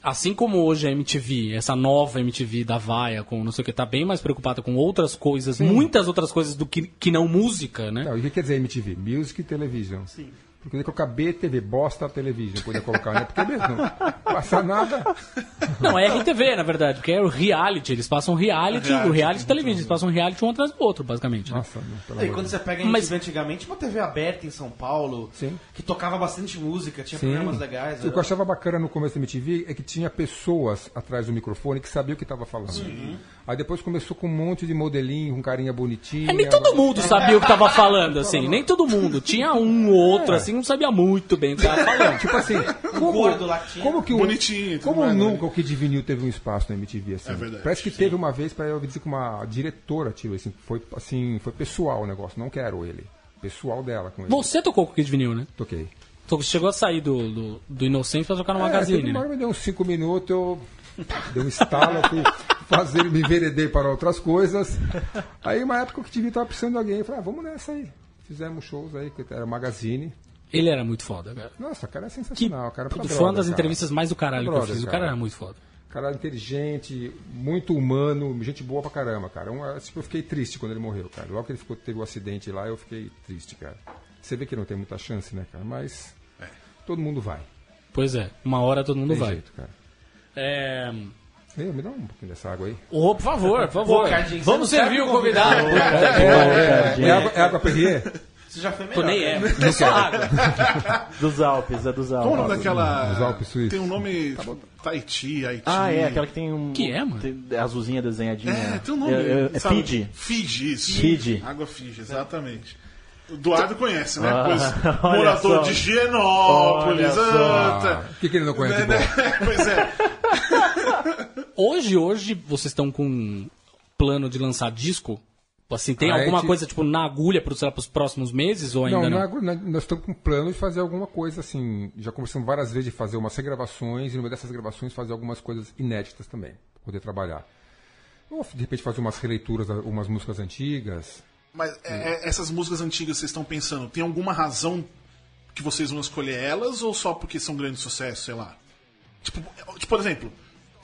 Assim como hoje a MTV, essa nova MTV da Vaia, com não sei o que, tá bem mais preocupada com outras coisas, muitas outras coisas do que, que não música, né? Não, o que quer dizer MTV? Music Television. Sim. Porque podia colocar BTV, Bosta Television, podia colocar, né? Porque mesmo, não passa nada. Não, é RTV, na verdade, porque é o reality, eles passam reality, o reality televisão, eles passam reality um atrás do outro, basicamente. né? Nossa, não, E quando você pega a Mas- antigamente, uma TV aberta em São Paulo, Sim. que tocava bastante música, tinha Sim. programas legais. O que eu era- achava bacana no começo da MTV é que tinha pessoas atrás do microfone que sabiam o que estava falando. Aí depois começou com um monte de modelinho, com carinha bonitinha. É, nem todo mundo sabia o que tava falando, assim, nem todo mundo. Tinha um ou outro, assim, que não sabia muito bem o que tava falando. Tipo assim, como, gordo tinha. como que o, Bonitinho e como mais, né? nunca o Kid Vinil teve um espaço na MTV assim? É verdade, Parece que teve uma vez para eu dizer que uma diretora tirou assim, foi assim, foi pessoal o negócio, não quero ele. Pessoal dela com ele. Você tocou com o Kid Vinil, né? Toquei. Então, chegou a sair do, do, do Inocente pra tocar no É, Magazine, né? me deu uns 5 minutos, eu dei um estalo, fui fazer, me enveredei para outras coisas. Aí uma época que tive tava precisando de alguém, eu falei, ah, vamos nessa aí. Fizemos shows aí, que era Magazine. Ele era muito foda, cara. Nossa, o cara é Que sensacional, cara. puto, puta foi uma das cara. entrevistas mais do caralho que eu fiz. O cara cara. era muito foda. Cara inteligente, muito humano, gente boa pra caramba, cara. Um, tipo, eu fiquei triste quando ele morreu, cara. Logo que ele ficou, teve o acidente lá, eu fiquei triste, cara. Você vê que não tem muita chance, né, cara? Mas todo mundo vai. Pois é, uma hora todo mundo Tem vai. jeito, cara. É... Ei, me dá um pouquinho dessa água aí. Ô, por favor, por favor. Pô, Cardinho, Vamos servir o convidado. É, água, é água Perrier? Você já foi melhor. Pô, nem é. né? É só água. Dos Alpes, é dos Alpes. Qual o nome daquela. Os Alpes suíços. Tem um nome. tipo, Tahiti, Haiti. Ah, é, aquela que tem um. Que é, mano? Tem azulzinha desenhadinha. É, tem um nome. É, é, é? Fiji. Fiji, isso. Fiji. Água Fiji, exatamente. O Eduardo conhece, né? Ah, Pois, morador só. de. Anta. O que, que ele não conhece de bom? pois é. Hoje, hoje, vocês estão com um plano de lançar disco? Assim, tem Ah, alguma é que- coisa, tipo, na agulha para os próximos meses ou ainda Não, não? não é- nós- estamos com plano de fazer alguma coisa assim. Já conversamos várias vezes de fazer umas regravações e no meio dessas gravações fazer algumas coisas inéditas também, pra poder trabalhar. Ou de repente fazer umas releituras, umas músicas antigas. Mas é, é, essas músicas antigas vocês estão pensando, tem alguma razão que vocês vão escolher elas ou só porque são grandes sucessos, sei lá? Tipo, tipo, por exemplo,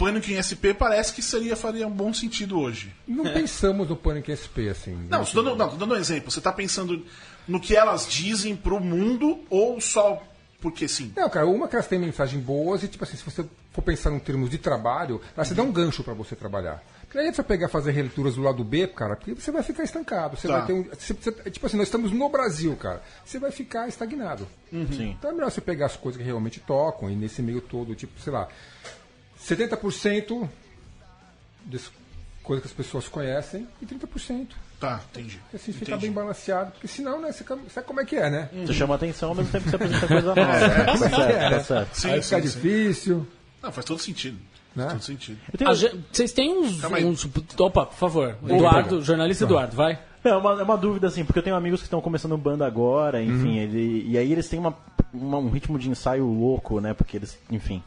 Pânico em SP parece que seria, faria um bom sentido hoje. Não pensamos no Panic SP assim. Não, né? tô dando, não, tô dando um exemplo. Você tá pensando no que elas dizem pro mundo ou só porque sim? Não, cara, uma que elas têm mensagens boas e, tipo assim, se você for pensar em termos de trabalho, elas te dão um gancho pra você trabalhar. Porque aí você pegar e fazer releituras do lado B, cara, porque você vai ficar estancado. Você Tá. vai ter um. você- você- tipo assim, nós estamos no Brasil, cara. Você vai ficar estagnado. Sim. Então é melhor você pegar as coisas que realmente tocam e nesse meio todo, tipo, sei lá, 70% das coisas que as pessoas conhecem e 30%. Tá, entendi. Assim fica Entendi. bem balanceado, porque senão, né, você sabe como é que é, né? Você chama atenção ao mesmo tempo que você apresenta coisa nova. tá certo, tá certo. Sim, Aí sim, fica sim. difícil. Não, faz todo sentido. Né? Faz todo sentido. Tenho- A gen- Vocês têm uns, uns- Opa, por favor. Eduardo, jornalista Eduardo, vai. Não, é uma, é uma dúvida, assim, porque eu tenho amigos que estão começando banda agora, enfim, Uhum. ele, e aí eles têm uma, uma- um ritmo de ensaio louco, né? Porque eles, enfim,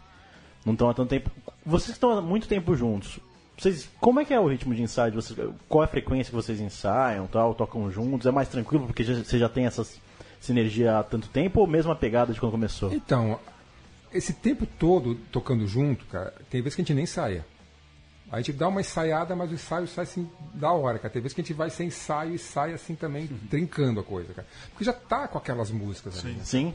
não estão há tanto tempo. Vocês estão há muito tempo juntos. Vocês, como é que é o ritmo de ensaio de vocês? Qual é a frequência que vocês ensaiam, tal, tocam juntos? É mais tranquilo porque já- você já tem essas sinergia há tanto tempo ou mesmo a pegada de quando começou? Então, esse tempo todo tocando junto, cara, tem vezes que a gente nem saia. A gente dá uma ensaiada, mas o ensaio sai assim da hora, cara. Tem vezes que a gente vai sem ensaio e sai assim também, trincando a coisa, cara. Porque já tá com aquelas músicas ali. né? Sim.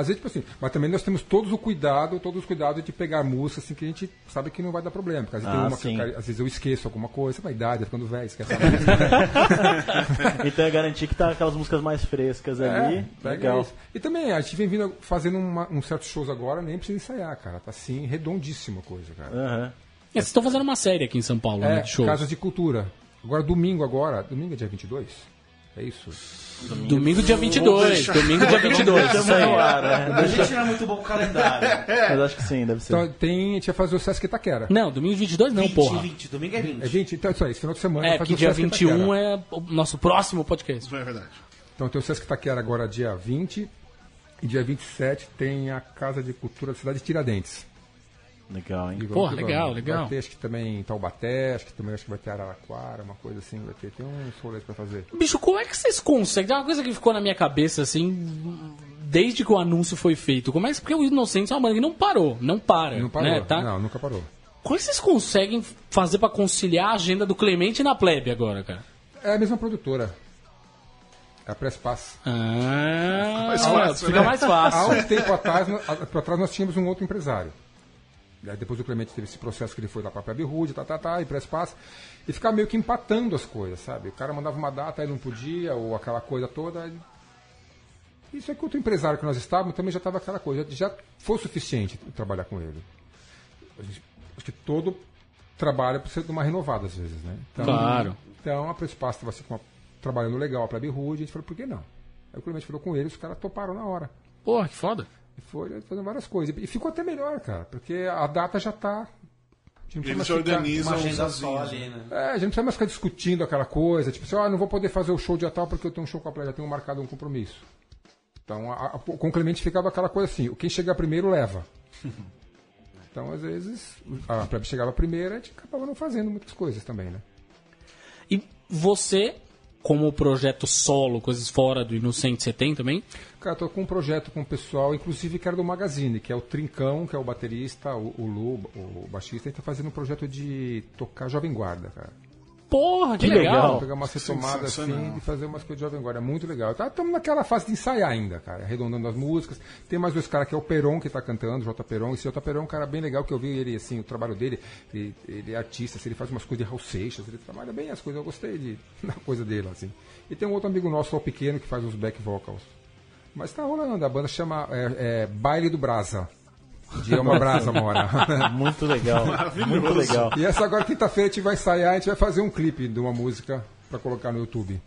Às vezes, tipo assim, mas também nós temos todos o cuidado, todos os cuidados de pegar música assim que a gente sabe que não vai dar problema. Porque às vezes, Ah, tem uma que, às vezes eu esqueço alguma coisa, é a idade, é ficando velho, esquece a música. então é garantir que tá aquelas músicas mais frescas ali. É, Legal. isso. E também, a gente vem vindo fazendo uma, uns certos shows agora, nem precisa ensaiar, cara. Tá assim, redondíssima a coisa, cara. Aham. É, Vocês estão fazendo uma série aqui em São Paulo, né, É, de shows. Casa de Cultura. Agora, domingo agora, domingo é dia 22? É isso? Domingo dia 22. deixar- Domingo dia 22. Deixa Isso aí. né? A gente não é muito bom com calendário. Mas acho que sim, deve ser. Então tem, a gente vai fazer o Sesc Itaquera. Não, domingo 22 não, 20, porra. 20, domingo é 20. É 20? Então é isso aí, esse final de semana É, que o dia Sesc 21 Itaquera. é o nosso próximo podcast. É verdade. Então tem o Sesc Itaquera agora dia 20 e dia 27 tem a Casa de Cultura da cidade de Tiradentes. Legal, hein? Porra, legal, legal. Vai ter acho que também Taubaté, acho que também acho que vai ter Araraquara, uma coisa assim, vai ter, tem uns rolês pra fazer. Bicho, como é que vocês conseguem? Tem uma coisa que ficou na minha cabeça, assim, desde que o anúncio foi feito. Como é que. Porque o Inocentes é uma banda que não parou, não para. Não parou, Né, tá? não, nunca parou. Como é que vocês conseguem fazer pra conciliar a agenda do Clemente na plebe agora, cara? É a mesma produtora. É a Press Pass. Ah, mais fácil, fica né? mais Há fácil. um tempo atrás, atrás nós tínhamos um outro empresário. Aí depois o Clemente teve esse processo que ele foi lá pra Plebe Rude, tá, tá, tá, e Press Pass. E ficava meio que empatando as coisas, sabe? O cara mandava uma data, aí não podia, ou aquela coisa toda. Isso é que outro empresário que nós estávamos também já estava aquela coisa. Já foi suficiente trabalhar com ele. Gente- acho que todo trabalho precisa de uma renovada às vezes, né? Então, Claro. Então a Press Pass estava assim, trabalhando legal a Plebe Rude, a gente falou, por que não? Aí o Clemente falou com ele, os caras toparam na hora. Porra, que foda. E foi fazendo várias coisas. E ficou até melhor, cara, porque a data já tá. a gente não precisa Eles mais se ficar- organizam Uma agenda só ali, né? É, a gente não precisa mais ficar discutindo aquela coisa, tipo assim, ah, não vou poder fazer o show dia tal porque eu tenho um show com a já tenho marcado um compromisso. Então, a, a, com o Clemente ficava aquela coisa assim, quem chegar primeiro leva. Então, às vezes, a Plebe chegava primeiro, a gente acabava não fazendo muitas coisas também, né? E você, como projeto solo, coisas fora do Inocente, você tem também? Cara, tô com um projeto com o pessoal, inclusive que era do Magazine, que é o Trincão, que é o baterista, o, o Lu, o baixista, ele tá fazendo um projeto de tocar Jovem Guarda, cara. Porra, que, Que legal. legal. Pegar uma retomada assim e fazer umas coisas de Jovem Guarda. É muito legal. Estamos naquela fase de ensaiar ainda, cara, arredondando as músicas. Tem mais dois caras que é o Peron que tá cantando, J. Peron. Esse J. Peron é um cara bem legal que eu vi ele, assim, o trabalho dele. Ele, ele é artista, assim, ele faz umas coisas de Raul Seixas, ele trabalha bem as coisas. Eu gostei de, da coisa dele, assim. E tem um outro amigo nosso, o Pequeno, que faz os back vocals. Mas tá rolando, a banda chama é, é, Baile do Brasa. De uma Brasa mora. Muito legal. Muito legal. e essa agora, quinta-feira, a gente vai ensaiar, a gente vai fazer um clipe de uma música pra colocar no YouTube.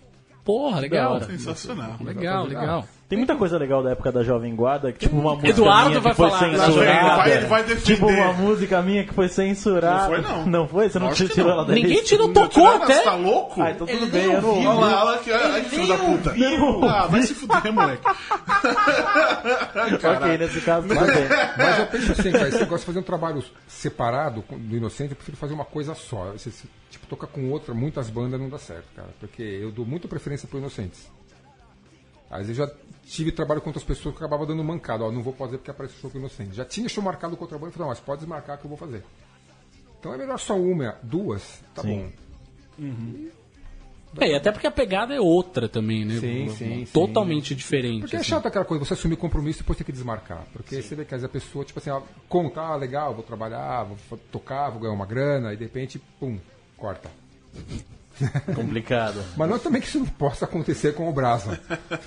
Porra, legal. hora. Sensacional. Legal, legal. Tem muita coisa legal da época da Jovem Guarda, que, tipo uma música Eduardo minha vai que foi falar, né? censurada. Ele vai- ele vai defender. Tipo uma música minha que foi censurada. Não foi, não. Não foi? Você não Lógico tirou não. ela daí? Ninguém tirou, Não tocou tiraram, até. Você tá louco? Ah, então tudo Ele bem, eu não ouvi. lá, olha que filho da puta. Ah, vai se fuder, moleque. Ok, nesse caso tudo bem. Mas eu penso assim, cara, esse negócio de fazer um trabalho separado do Inocente, eu prefiro fazer uma coisa só. Você, tipo, tocar com outra, muitas bandas não dá certo, cara. Porque eu dou muita preferência pro Inocentes. Às vezes eu já tive trabalho com outras pessoas que acabava dando mancada. Ó, não vou fazer porque aparece o show com o Inocente. Já tinha show marcado com outra banda, eu falei, não, mas pode desmarcar que eu vou fazer. Então é melhor só uma, duas, tá Sim. bom. É, e até porque a pegada é outra também, né? Sim, sim, sim. Totalmente diferente. Porque é assim. chato aquela coisa, você assumir compromisso e depois ter que desmarcar. Porque você vê que às vezes a pessoa, tipo assim, ela conta, ah, legal, vou trabalhar, vou tocar, vou ganhar uma grana, e de repente, pum, corta. Complicado. Mas não é também que isso não possa acontecer com o Brasa.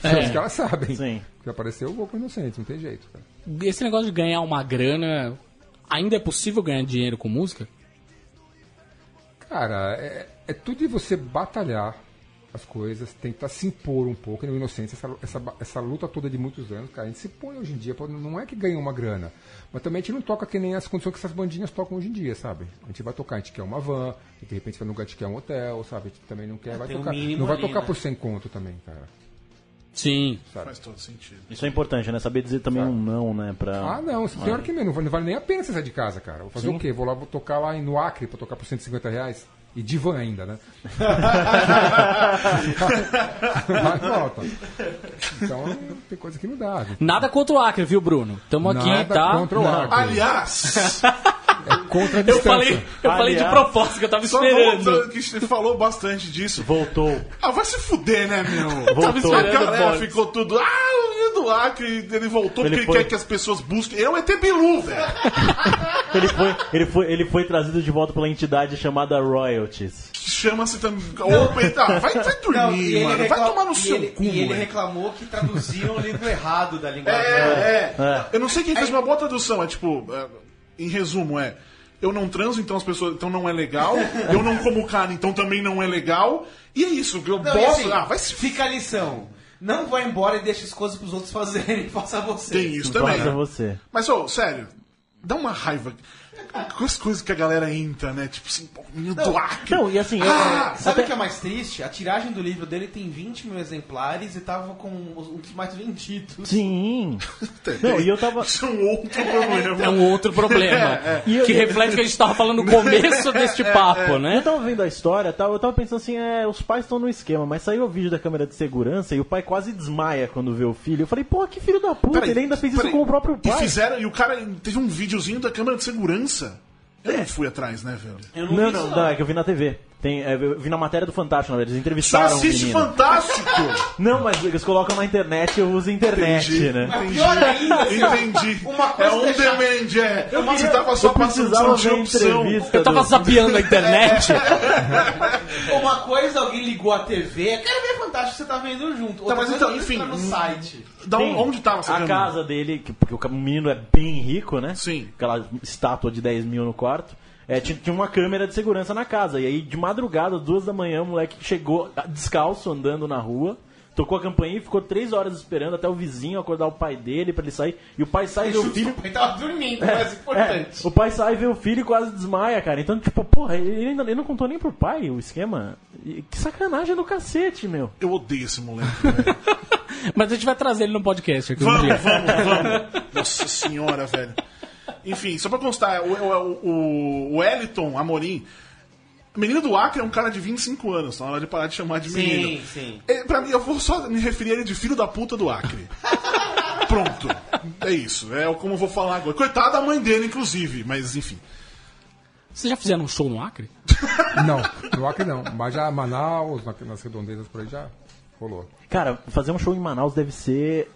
É. Os caras sabem. Sim. Que apareceu, o inocente, não tem jeito. Cara. Esse negócio de ganhar uma grana. Ainda é possível ganhar dinheiro com música? Cara, é, é tudo de você batalhar as coisas, tentar se impor um pouco. E no Inocência, essa, essa, essa luta toda de muitos anos, cara, a gente se põe hoje em dia. Não é que ganha uma grana, mas também a gente não toca que nem as condições que essas bandinhas tocam hoje em dia, sabe? A gente vai tocar, a gente quer uma van, e de repente vai no lugar a gente quer um hotel, sabe? A gente também não quer, vai tem um tocar. mínimo não vai ali, tocar né? por 100 conto também, cara. Sim. Faz todo sentido. Isso é importante, né? Saber dizer também um não, né? Pra... Ah, não, tem hora que mesmo, não vale, nem a pena você sair de casa, cara. Vou fazer Sim. o quê? Vou lá vou tocar lá em- no Acre pra tocar por 150 reais. E de van ainda, né? Vai e volta. Então, tem coisa que não dá. Nada contra o Acre, viu, Bruno? Tamo aqui, Nada tá? contra o Acre. Aliás, contra a Eu distância. falei, eu falei de Aliás, propósito, que eu tava esperando. voltando, que você falou bastante disso. Voltou. Ah, vai se fuder, né, meu? Tava Voltou. A esperando, galera Boris. ficou tudo. Ah, do Acre, ele voltou Ele porque foi- ele quer que as pessoas busquem. É o ET Bilu, velho. Ele foi, ele, foi, ele foi trazido de volta pela entidade chamada Royalties. Chama-se também. Tá, vai, vai dormir, Não, e ele, mano. Vai recla- tomar no e seu ele- cu, e ele reclamou que traduziram o livro errado da linguagem. É, é. É. Eu não sei quem fez uma boa tradução. É tipo, é, em resumo, é. eu não transo, então as pessoas. Então não é legal. Eu não como carne, então também não é legal. E é isso, eu Não, boto. assim, ah, vai se Fica a lição. Não vai embora e deixa as coisas pros outros fazerem, faça você. Tem isso também. Faça você. Mas, ô, sério, dá uma raiva. Com as coisas que a galera entra, né? Tipo assim, pô, menino do Acre. Não, e assim, eu- Ah, Sabe até- o que é mais triste? A tiragem do livro dele tem 20 mil exemplares e tava com os um dos mais vendidos. Sim. Não, e eu tava. Isso é um outro problema. É um outro problema. E eu- Que reflete o que a gente tava falando no começo deste papo, Eu né? tava vendo a história tal, eu tava pensando assim, é, os pais estão no esquema, mas saiu o vídeo da câmera de segurança e o pai quase desmaia quando vê o filho. Eu falei, pô, que filho da puta, Peraí, ele ainda fez isso peraí. com o próprio E pai. fizeram, e o cara teve um videozinho da câmera de segurança. Eu não fui atrás, né, velho? Não, não, não, é que eu vi na TV. Tem, é, eu vi na matéria do Fantástico, na verdade, eles Você entrevistaram o assiste menino. Fantástico! Não, mas eles colocam na internet, eu uso internet, Entendi, né? entendi. Pior ainda, assim, Entendi. uma coisa é on deixar- demand, é. Eu Você tava só eu passando, não tinha ver a opção. entrevista. Eu tava zapeando a internet. Uma coisa, alguém ligou a TV, quero ver Fantástico, você tá vendo junto. Outra mas coisa, então, alguém enfim, entra no hum, site. Da Tem onde tava essa A casa dele, que- porque o menino é bem rico, né? Sim. Aquela estátua de 10 mil no quarto. É, tinha, tinha uma câmera de segurança na casa. E aí, de madrugada, duas da manhã, o moleque chegou descalço, andando na rua. Tocou a campainha e ficou três horas esperando até o vizinho acordar o pai dele pra ele sair. E o pai sai e vê o filho. Ele tava dormindo, mas É, importante. o pai sai e vê o filho e quase desmaia, cara. Então, tipo, porra, ele, ainda, ele não contou nem pro pai o esquema. E Que sacanagem do cacete, meu. Eu odeio esse moleque, velho. Mas a gente vai trazer ele no podcast aqui um Vamos, dia. vamos, vamos. Nossa senhora, velho. Enfim, só pra constar, o, o, o, o Eliton Amorim, menino do Acre é um cara de 25 anos, tá na hora de parar de chamar de menino. Sim, sim. É, pra mim, eu vou só me referir a ele de filho da puta do Acre. Pronto. É isso. É como eu vou falar agora. Coitada da mãe dele, inclusive, mas enfim. Vocês já fizeram um show no Acre? Não, no Acre não. Mas já Manaus, na- nas redondezas por aí já rolou. Cara, fazer um show em Manaus deve ser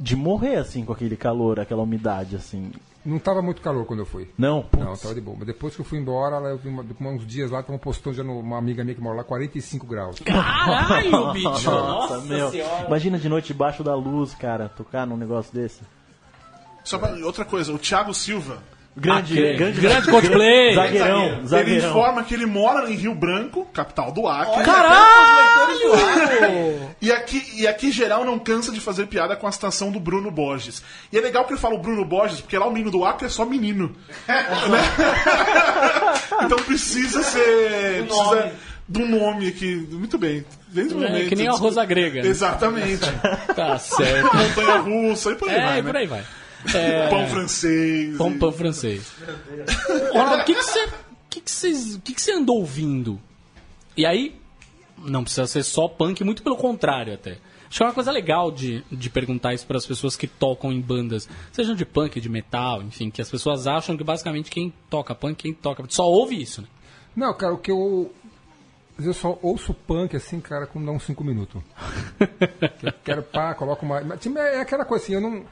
de morrer, assim, com aquele calor, aquela umidade, assim. Não tava muito calor quando eu fui. Não, putz. Não, tava de boa. Mas depois que eu fui embora, lá eu vi uma, uns dias lá, estavam postando já no- uma amiga minha que mora lá, 45 graus. Caralho, bicho! Nossa, meu. Imagina de noite debaixo da luz, cara, tocar num negócio desse. Só pra, outra coisa, o Thiago Silva, Grande, grande, grande cosplay. Zagueirão, ele zagueirão. informa que ele mora em Rio Branco, capital do Acre. E aqui, e aqui geral não cansa de fazer piada com a citação do Bruno Borges. E é legal que ele fala o Bruno Borges, porque lá o menino do Acre é só menino. Né? então precisa ser. precisa de um nome aqui. Muito bem. Desde o É, momento. que nem a rosa grega. né? Exatamente. Tá certo. Montanha russa e por aí É, vai. e né? por aí vai. É, Pão francês. pão, pão francês. Ronaldo, o que que você que que que que você andou ouvindo? E aí, não precisa ser só punk, muito pelo contrário até. Acho que é uma coisa legal de, de perguntar isso para as pessoas que tocam em bandas, sejam de punk, de metal, enfim, que as pessoas acham que basicamente quem toca punk, quem toca. Só ouve isso, né? Não, cara, o que eu. Eu só ouço punk assim, cara, quando dá uns 5 minutos. eu quero pá, coloco uma. Mas, É aquela coisa assim, eu não.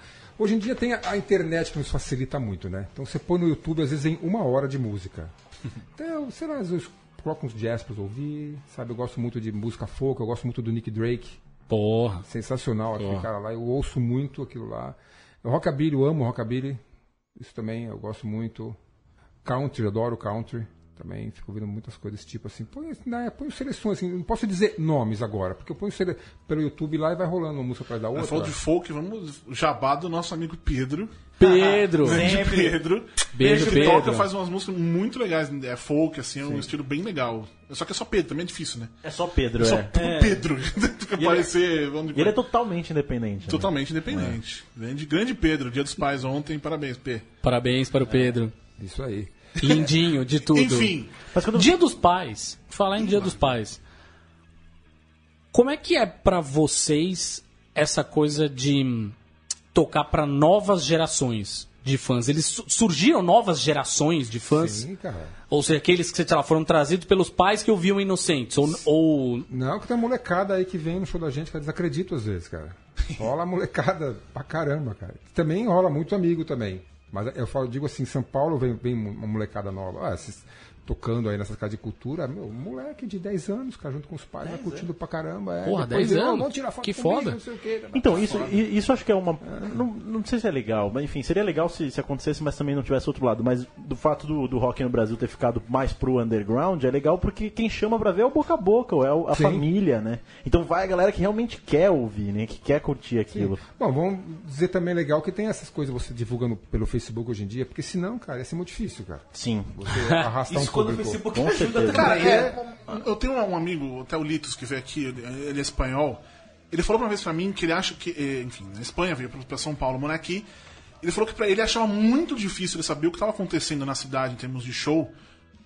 Hoje em dia tem a, a internet que nos facilita muito, né? Então você põe no YouTube, às vezes, em uma hora de música. Então, sei lá, às vezes eu coloco uns jazz pra ouvir, sabe? Eu gosto muito de música folk, eu gosto muito do Nick Drake. Porra. Sensacional aquele cara lá, eu ouço muito aquilo lá. O rockabilly, eu amo rockabilly. Isso também eu gosto muito. Country, adoro country. Também fico ouvindo muitas coisas tipo assim. Põe, né, põe seleções, assim, não posso dizer nomes agora, porque eu ponho sele... pelo YouTube lá e vai rolando uma música atrás da Ela outra. falou de folk, vamos. Jabá do nosso amigo Pedro. Pedro. Grande Pedro. Beijo, ele toca, Pedro. faz umas músicas muito legais. É folk, assim, é um estilo bem legal. Só que é só Pedro, também é difícil, né? É só Pedro, É só é. Pedro. Fica ele- parecer. Vamos E ele é totalmente independente. né? totalmente independente. Grande, grande Pedro, dia dos pais ontem, parabéns, P. Parabéns para o Pedro. Isso aí. Lindinho de tudo. Enfim, Mas quando Dia dos Pais. Falar em Dia dos Pais. Como é que é pra vocês essa coisa de tocar pra novas gerações de fãs? Eles su- surgiram novas gerações de fãs? Sim, cara. Ou seja, aqueles que sei lá, foram trazidos pelos pais que ouviam Inocentes? Ou, ou Não, que tem uma molecada aí que vem no show da gente que eu desacredito às vezes, cara. Rola molecada pra caramba, cara. Também rola muito amigo também. Mas eu falo, digo assim, São Paulo vem, vem uma molecada nova. Ah, tocando aí nessas casas de cultura, meu, moleque de 10 anos, cara, junto com os pais, vai curtindo pra caramba. É, Porra, depois 10 eu, anos? Vamos tirar foto Que comigo, foda. não sei o quê. Então, isso, i- isso acho que é uma. Não, não sei se é legal, mas enfim, seria legal se, se acontecesse, mas também não tivesse outro lado. Mas do fato do, do rock no Brasil ter ficado mais pro underground, é legal porque quem chama pra ver é o boca a boca, ou é a Sim. família, né? Então vai a galera que realmente quer ouvir, né? Que quer curtir aquilo. Bom, vamos dizer também legal que tem essas coisas você divulgando pelo Facebook hoje em dia, porque senão, cara, ia ser muito difícil, cara. Sim. Você arrastar um Isso quando o público. Facebook Com ajuda certeza. Cara, também. é, eu tenho um amigo, até o Litos, que veio aqui, ele, ele é espanhol. Ele falou uma vez pra mim que ele acha que, eh, enfim, na Espanha veio pra- São Paulo morar aqui. Ele falou que pra ele achava muito difícil ele saber o que estava acontecendo na cidade em termos de show,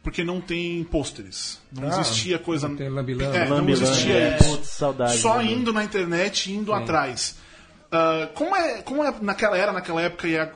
porque não tem pôsteres. Não Ah, existia coisa. não tem lambi-lambi. É, não existia é. isso. Saudade, Só né? indo na internet e indo atrás. Ah, como, é, como é naquela era, naquela época e é,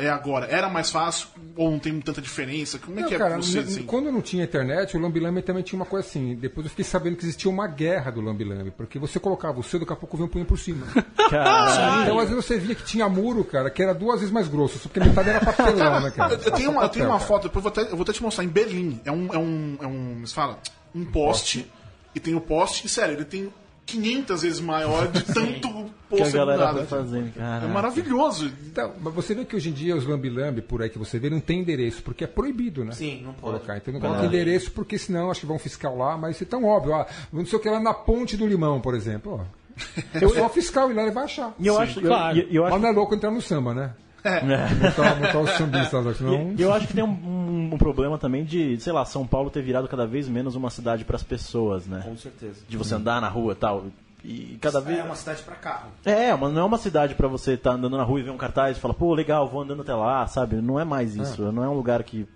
é agora? Era mais fácil ou não tem tanta diferença? Como é Não, que é cara, você? assim? quando não tinha internet, o Lambi também tinha uma coisa assim. Depois eu fiquei sabendo que existia uma guerra do Lambi porque você colocava o seu, daqui a pouco vinha um punho por cima. Caralho. então, às vezes você via que tinha muro, cara, que era duas vezes mais grosso, só porque metade era papelão, né, cara? Eu tenho Só uma, eu tenho papel, uma cara. foto, depois eu vou, até, eu vou até te mostrar, em Berlim. É um, é um, é um como se fala? Um poste, e tem o poste, e sério, ele tem 500 vezes maior de tanto Que a galera vai fazendo, É cara. Ah. maravilhoso. Então, mas você vê que hoje em dia os lambi-lambi, por aí que você vê, não tem endereço, porque é proibido, né? Sim, não pode. Colocar. Então não coloca endereço, porque senão acho que vão fiscal lá, mas isso é tão óbvio. Ah, não sei o que lá na ponte do limão, por exemplo. Ó. É só fiscal ir lá e vai achar. E eu acho, eu- claro. e- eu, acho Mas não é louco entrar no samba, né? É. Botar, botar os sambistas lá, senão... E eu acho que tem um, um- um problema também de, sei lá, São Paulo ter virado cada vez menos uma cidade para as pessoas, né? Com certeza. De você andar na rua e tal. E cada vez. É uma cidade pra carro. É, mas não é uma cidade pra você estar andando na rua e ver um cartaz e falar, pô, legal, vou andando até lá, sabe? Não é mais isso. Não é um lugar que.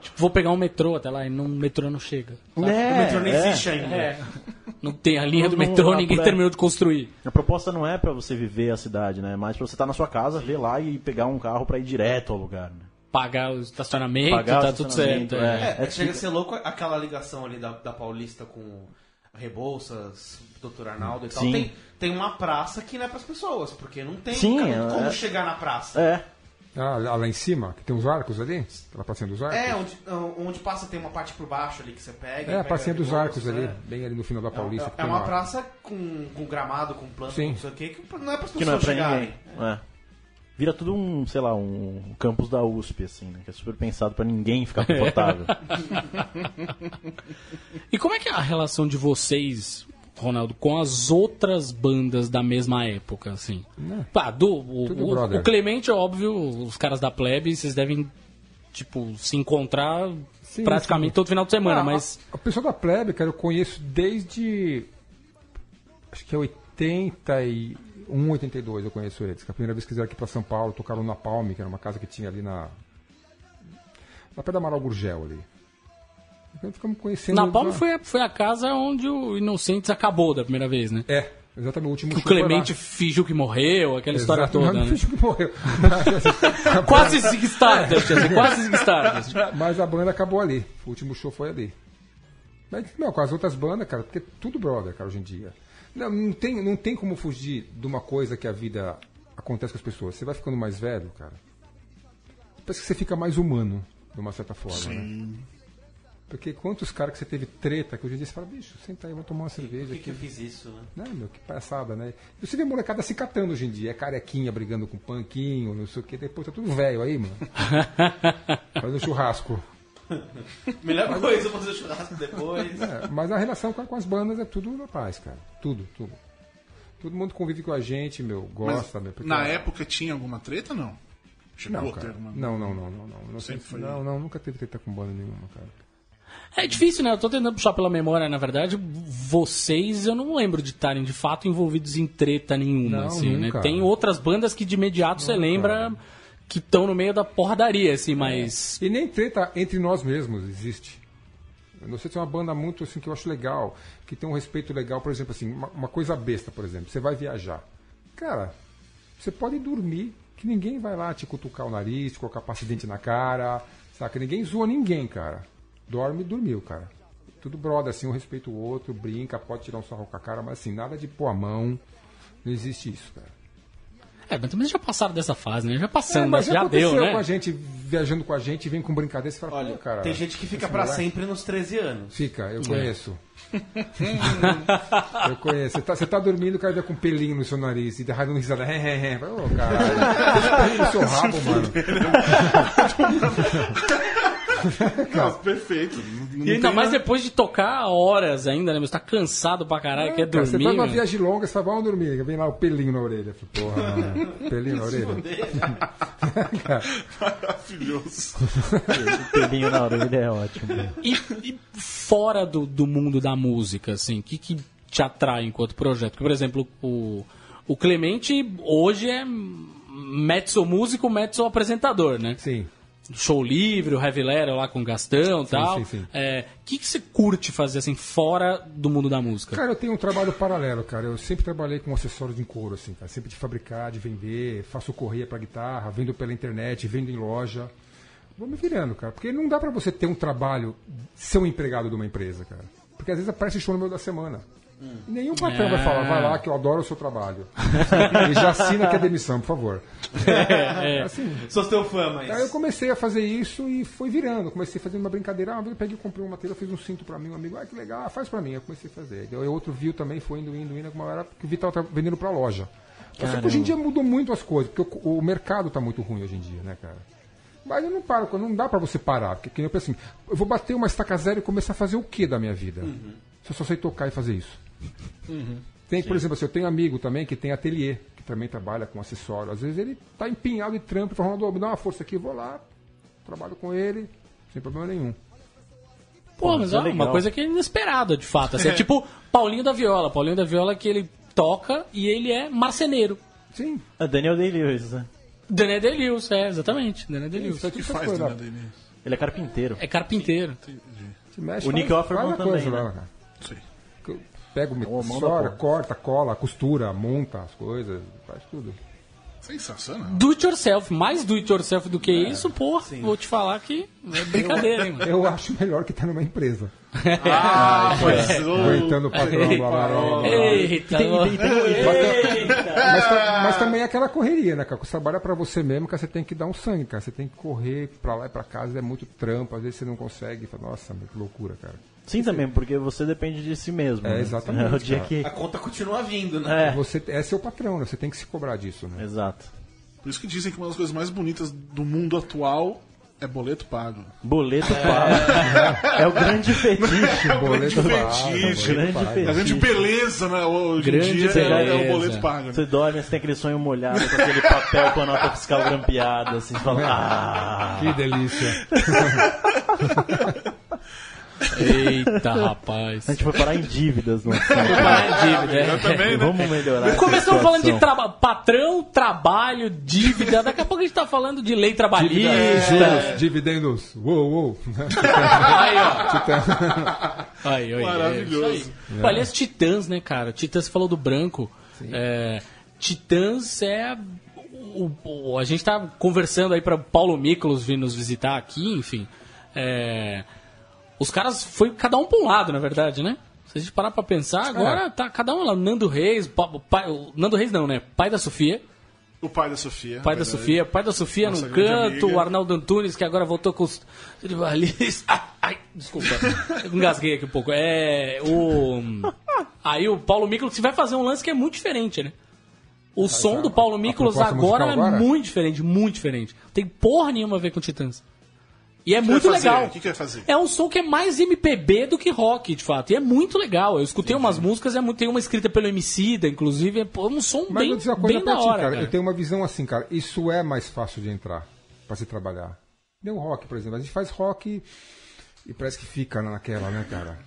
Tipo, vou pegar um metrô até lá e não, o metrô não chega. É, o metrô nem é. existe ainda. Não tem a linha do Não, não metrô, dá ninguém pra- terminou de construir. A proposta não é pra você viver a cidade, né? É mais pra você estar na sua casa, ver lá e pegar um carro pra ir direto ao lugar. Né? Pagar o estacionamento, Pagar o tá tudo certo. estacionamento, é. É, É chega a tipo- ser louco aquela ligação ali da, da Paulista com Rebouças, Dr. Arnaldo e tal. Tem, tem uma praça que não é pras pessoas, porque não tem Sim, cara, como é- chegar na praça. É. Ah, lá lá em cima, que tem os arcos ali? Lá pracinha dos arcos? É, onde, onde passa tem uma parte por baixo ali que você pega. É, a pega pracinha dos arcos ali, é. bem ali no final da Paulista. que É, é uma lá. praça com, com gramado, com planta, Sim. com não sei o quê, que não é Que não é pessoas pra chegarem. ninguém. É. Vira tudo um, sei lá, um campus da USP, assim, né? Que é super pensado pra ninguém ficar confortável. E como é que é a relação de vocês, Ronaldo, com as outras bandas da mesma época, assim? Pá, do, o, o- o Clemente, é óbvio, os caras da plebe, vocês devem, tipo, se encontrar Sim, praticamente sim. todo final de semana, Ah, mas... A, a pessoa da plebe, cara, eu conheço desde. Acho que é 81, 82 eu conheço eles. Que a primeira vez que eles vieram aqui pra São Paulo, tocaram na Palme, que era uma casa que tinha ali na. Na pé da Amaral Gurgel ali. Então ficamos conhecendo. Na Palma foi, a- foi a casa onde o Inocentes acabou da primeira vez, né? É, exatamente. O último Que o. Clemente fingiu que morreu, aquela história Exato, toda, não, né? fingiu que morreu. Quase Zig Stardust, assim, quase Zig Stardust. Mas a banda acabou ali. O último show foi ali. Mas, não, com as outras bandas, cara, porque é tudo brother, cara, hoje em dia. Não, não, tem, não tem como fugir de uma coisa que a vida acontece com as pessoas. Você vai ficando mais velho, cara. Parece que você fica mais humano, de uma certa forma, né? Porque quantos caras que você teve treta que hoje em dia você fala, bicho, senta aí, vamos tomar uma cerveja Por que, que eu fiz isso, né? Né, meu, que palhaçada, né? Você vê molecada se catando hoje em dia, é carequinha brigando com panquinho, não sei o que, depois tá tudo velho aí, mano. Faz um churrasco. Melhor coisa fazer churrasco depois. É, mas a relação com, com as bandas é tudo na paz, cara. Tudo, tudo. Todo mundo convive com a gente, meu, Mas gosta, meu. porque- na época tinha alguma treta, não? Chegou Não, cara. alguma... Não, não, não, não, não. Não, Sempre foi- não, não, nunca teve treta com banda nenhuma, cara. É difícil, né? Eu tô tentando puxar pela memória, na verdade, vocês eu não lembro de estarem de fato envolvidos em treta nenhuma, Não, assim, né? nunca. Tem outras bandas que de imediato você lembra que estão no meio da porradaria, assim, mas. E nem treta entre nós mesmos existe. Eu não sei se é uma banda muito assim que eu acho legal, que tem um respeito legal, por exemplo, assim, uma, uma coisa besta, por exemplo, você vai viajar. Cara, você pode dormir, que ninguém vai lá te cutucar o nariz, te colocar pasta de dente na cara, saca? Ninguém zoa ninguém, cara. Dorme e dormiu, cara. Tudo brother, assim, um respeita o outro, brinca, pode tirar um sarro com a cara, mas assim, nada de pôr a mão. Não existe isso, cara. É, mas também já passaram dessa fase, né? Já É, passando, mas já, aconteceu deu, né? com a gente, viajando com a gente, vem com brincadeira, você fala, Olha, cara. tem gente que fica moleque- sempre nos 13 anos. Fica, eu conheço. eu conheço. Você tá, você tá dormindo, o cara já com um pelinho no seu nariz e dando risada. Ô, caralho. Deixa o pelinho no seu rabo, mano. Não, perfeito. Não- não E ainda mais nada- depois de tocar horas ainda, né? Você tá cansado pra caralho, quer É, Cara, dormir. você vai numa mano. viagem longa, você fala, vamos dormir. Vem lá o pelinho na orelha. Falei, Porra. Pelinho na orelha. Maravilhoso. O pelinho na orelha é ótimo. E, e fora do, do mundo da música, assim, o que, que te atrai enquanto projeto? Porque, por exemplo, o, o Clemente hoje é mezzo músico, mezzo apresentador, né? Sim. Show livre, o Heavy Letter lá com o Gastão e tal. sim, sim. É, O que, que você curte fazer, assim, fora do mundo da música? Cara, eu tenho um trabalho paralelo, cara. Eu sempre trabalhei com acessórios em couro, assim, cara. Sempre de fabricar, de vender, faço correia pra guitarra, vendo pela internet, vendo em loja. Vou me virando, cara. Porque não dá pra você ter um trabalho, ser um empregado de uma empresa, cara. Porque às vezes aparece show no meio da semana. E nenhum patrão vai falar, vai lá que eu adoro o seu trabalho. e já assina que é demissão, por favor. Assim, Sou teu fã, mas. Aí eu comecei a fazer isso e foi virando. Comecei fazendo uma brincadeira. Ah, uma vez eu peguei, comprei um material, fiz um cinto pra mim, um amigo. Ah, que legal, ah, faz pra mim. Eu comecei a fazer. Aí outro viu também, foi indo, indo, indo. Uma hora que o Vitor tava vendendo pra loja. Só que hoje em dia mudou muito as coisas, porque o, o mercado tá muito ruim hoje em dia, né, cara? Mas eu não paro, não dá pra você parar. Porque que eu penso assim, eu vou bater uma estaca zero e começar a fazer o que da minha vida? Se eu só sei tocar e fazer isso. Tem, por exemplo, assim, eu tenho amigo também que tem ateliê, que também trabalha com acessório. Às vezes ele tá empenhado em trampo e fala, Ronaldo, me dá uma força aqui, vou lá, trabalho com ele, sem problema nenhum. Pô, mas é é uma coisa que é inesperada, de fato. Assim, é tipo Paulinho da Viola. Paulinho da Viola que ele toca e ele é marceneiro. Sim, É Daniel Day-Lewis, né? Daniel Deleuze, é, exatamente. Daniel Deleuze. isso O que faz, faz né, lá. Dani? Ele é carpinteiro. É carpinteiro. Se mexe, O faz- Nick Offerman a coisa também, lá, né? cara. Sei. Eu Pego o porra. corta, cola, costura, monta as coisas, faz tudo. Sensacional. Do it yourself. Mais do it yourself do que isso, pô, vou te falar que é brincadeira, hein, mano. Eu acho melhor que tá numa empresa. Ah, pois Aguentando o patrão, blá, blá, blá, blá. Eita, Mas, ta- mas também é aquela correria, né, cara? Você trabalha pra você mesmo, cara, você tem que dar um sangue, cara. Você tem que correr pra lá e pra casa, é muito trampo, às vezes você não consegue. Fala, Nossa, que loucura, cara. Sim, também, porque você depende de si mesmo. É, né? exatamente, É o dia cara. que. A conta continua vindo, né? É, Você é seu patrão, né? Você tem que se cobrar disso, né? exato. Por isso que dizem que uma das coisas mais bonitas do mundo atual é boleto pago. Boleto pago. É o grande fetiche. Boleto grande pago, fetiche. boleto Grande pago. fetiche. A grande beleza, né? Hoje Grande em dia é, é beleza. o boleto pago. né? Você dorme, você tem aquele sonho molhado com aquele papel com a nota fiscal grampeada, assim, você fala, ah, Que delícia. Eita, rapaz. a gente foi parar em dívidas, não Parar em dívida, é. Também, né? Vamos melhorar. Começamos falando de traba patrão, trabalho, dívida. Daqui a pouco a gente tá falando de lei trabalhista. Juros, dividendos. Uou, uou. Aí, ó. Aí, aí, Maravilhoso. É isso aí. Pô, aliás, Titãs, né, cara? Titãs você falou do branco. É, Titãs é. O, o- a gente tá conversando aí para Paulo Miklos vir nos visitar aqui, enfim. É, os caras foi cada um pra um lado, na verdade, né? Se a gente parar pra pensar, agora tá cada um lá. Nando Reis, pai, o Nando Reis não, né? Pai da Sofia. O pai da Sofia. Pai da. Sofia, pai da Sofia Nossa num grande canto, amiga. o Arnaldo Antunes, que agora voltou com os tribalistas. Ai, ai, desculpa. Eu engasguei aqui um pouco. É. O. Aí o Paulo Miklos vai fazer um lance que é muito diferente, né? O som do Paulo Miklos proposta agora é agora? muito diferente, muito diferente. Tem porra nenhuma a ver com Titãs. E é que muito vai fazer? legal. O que que vai fazer? É um som que é mais MPB do que rock, de fato. E é muito legal. Eu escutei umas músicas, é muito, tem uma escrita pelo Emicida, inclusive. É pô, um som Mas bem, uma coisa bem da ti, hora, cara. cara. Eu tenho uma visão assim, cara. Isso é mais fácil de entrar pra se trabalhar. O rock, por exemplo. A gente faz rock e parece que fica naquela, né, cara?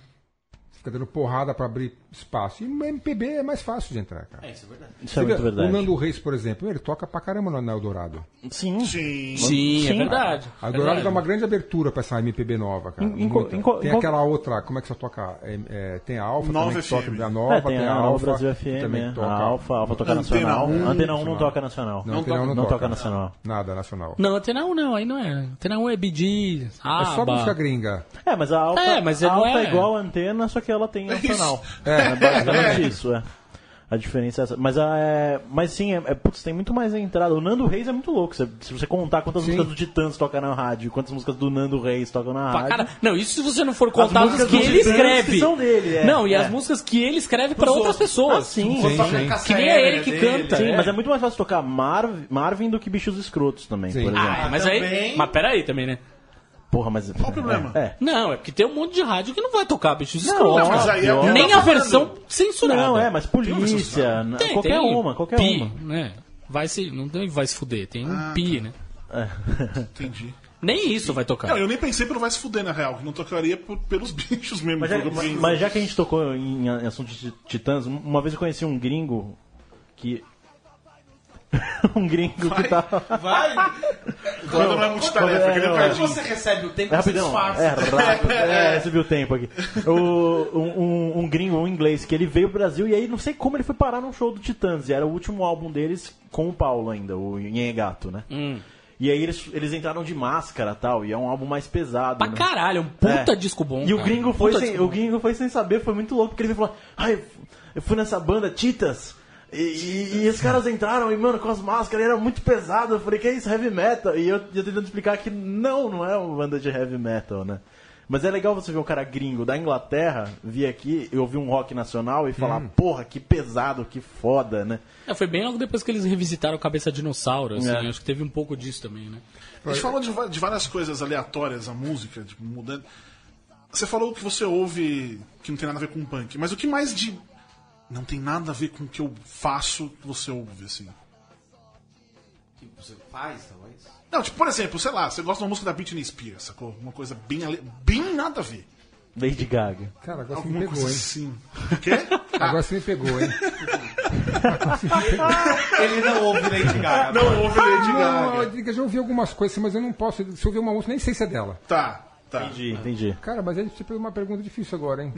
Fica dando porrada pra abrir espaço. E no MPB é mais fácil de entrar, cara. Isso é Você muito vê, verdade. O Nando Reis, por exemplo, ele toca pra caramba no Anel Dourado. Sim. Sim. Sim, é verdade. A É Dourado verdade. dá uma grande abertura pra essa MPB nova, cara. Em- em em tem aquela outra, como é que só toca? É, é, tem a Alfa Nova também que toca a Nova, É, tem, a Nova Alfa Brasil FM, também é, toca. a Alfa, a Alfa toca Antena nacional. um, Antena 1 não toca nacional. Não, Antena um não toca nacional. Nada nacional. Não, Antena 1 não, aí não é. Antena 1 é BD, É só música gringa. É, mas a Alfa, É, mas a não Alfa é... é- igual a antena, só que ela tem nacional. É. É basicamente isso, é. A diferença é essa. Mas, a- é, mas sim, é, é- putz, tem muito mais entrada. O Nando Reis é muito louco. Se, se você contar quantas Sim. músicas do Titãs toca na rádio, quantas músicas do Nando Reis tocam na Pra rádio. cara... Não, isso se você não for contar as músicas que ele Titãs escreve. que são dele, é. Não, e É. as músicas que ele escreve pra outras pessoas. Ah, sim, Sim, sim. Que nem é ele que canta. Sim, é. mas é muito mais fácil tocar Marv- Marvin do que Bichos Escrotos também, Sim. por exemplo. Ah, mas também. aí. Mas peraí também, né? Porra, mas. Qual o problema? É. Não, é porque tem um monte de rádio que não vai tocar bichos Não, escrotos. mas aí é Nem a versão censurada. Não, é, mas polícia, né, Tem, qualquer tem uma, qualquer pi, uma. Né? Vai se, não tem vai se fuder, tem um Ah, pi, né? Entendi. Nem isso vai tocar. Não, eu nem pensei pelo vai se fuder, na real, que não tocaria por- pelos bichos mesmo. Mas já, mas já que a gente tocou em, em assunto de titãs, uma vez eu conheci um gringo que. um gringo que tava. Vai! Quando não é multitarefa, É, aquele não. Você recebe o tempo, É você rapidão. disfarça. É rápido. É, recebi o tempo aqui. O, um, um- um gringo, um inglês, que ele veio pro Brasil e aí não sei como ele foi parar num show do Titãs. E era o último álbum deles com o Paulo ainda, o Nhegato, né? Hum. E aí eles, eles entraram de máscara e tal, e é um álbum mais pesado. Pra né? caralho, é um puta É. disco bom. E o cara. gringo, foi sem, disco o gringo foi sem saber, foi muito louco, porque ele veio falar, ai, eu fui nessa banda Titas, e, e- e os caras entraram e, mano, com as máscaras, era muito pesado. Eu falei, que é isso, heavy metal? E eu, eu tentando explicar que não, não é uma banda de heavy metal, né? Mas é legal você ver um cara gringo da Inglaterra vir aqui e ouvir um rock nacional e falar, porra, que pesado, que foda, né? É, foi bem logo depois que eles revisitaram Cabeça Dinossauro, assim, É. acho que teve um pouco disso também, né? A gente falou de, de várias coisas aleatórias, a música, tipo, mudando. Você falou que você ouve que não tem nada a ver com punk, mas o que mais de. Não tem nada a ver com o que eu faço você ouve, assim? Que você faz, talvez. Não, tipo, por exemplo, sei lá, você gosta de uma música da Britney Spears, sacou? Uma coisa bem, ale... bem nada a ver. Lady Gaga. Cara, agora você me pegou, coisa hein? O quê? Agora você me pegou, hein? Ele não ouve Lady Gaga. Não ouve Lady Não, Gaga. eu digo, eu já ouvi algumas coisas, mas eu não posso. Se eu ouvir uma música, nem sei se é dela. Tá, tá. Entendi, entendi. Cara, mas aí você fez uma pergunta difícil agora, hein?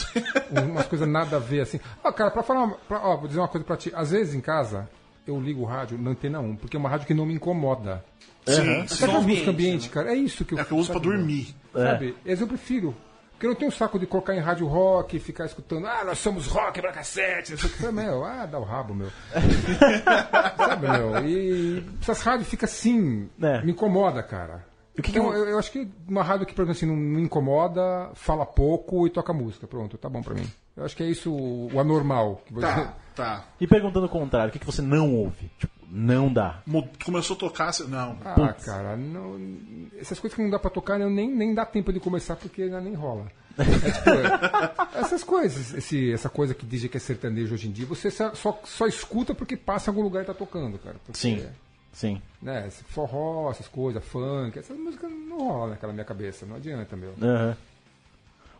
Umas coisas nada a ver assim. Ó, cara, pra falar. uma- Pra, ó, vou dizer uma coisa pra ti. Às vezes em casa, eu ligo o rádio na antena 1, porque é uma rádio que não me incomoda. Sim, Sabe sim. aquelas músicas ambiente, cara? É isso que eu É que eu uso pra sabe, dormir. Sabe? Esse eu prefiro. Porque eu não tenho saco de colocar em rádio rock e ficar escutando, ah, nós somos rock pra cacete. Não sei o que. Meu, ah, dá o rabo, meu. Sabe, meu? E essas rádios ficam assim, É. me incomoda, cara. O que que então, eu- eu, eu acho que uma rádio que, por exemplo, assim, não, não incomoda, fala pouco e toca música. Pronto, tá bom pra mim. Eu acho que é isso o, anormal. que você- Tá, tá. E perguntando o contrário, o que, que você não ouve? Tipo, não dá. Começou a tocar, você- não. Ah, cara, não- essas coisas que não dá pra tocar, eu nem, nem dá tempo de começar porque ainda nem rola. É, tipo, é, essas coisas, esse, essa coisa que diz que é sertanejo hoje em dia, você só, só, escuta porque passa em algum lugar e tá tocando, cara. Sim, sim. Né, esse forró, essas coisas, funk, essas músicas não rolam naquela minha cabeça, não adianta, meu. Aham.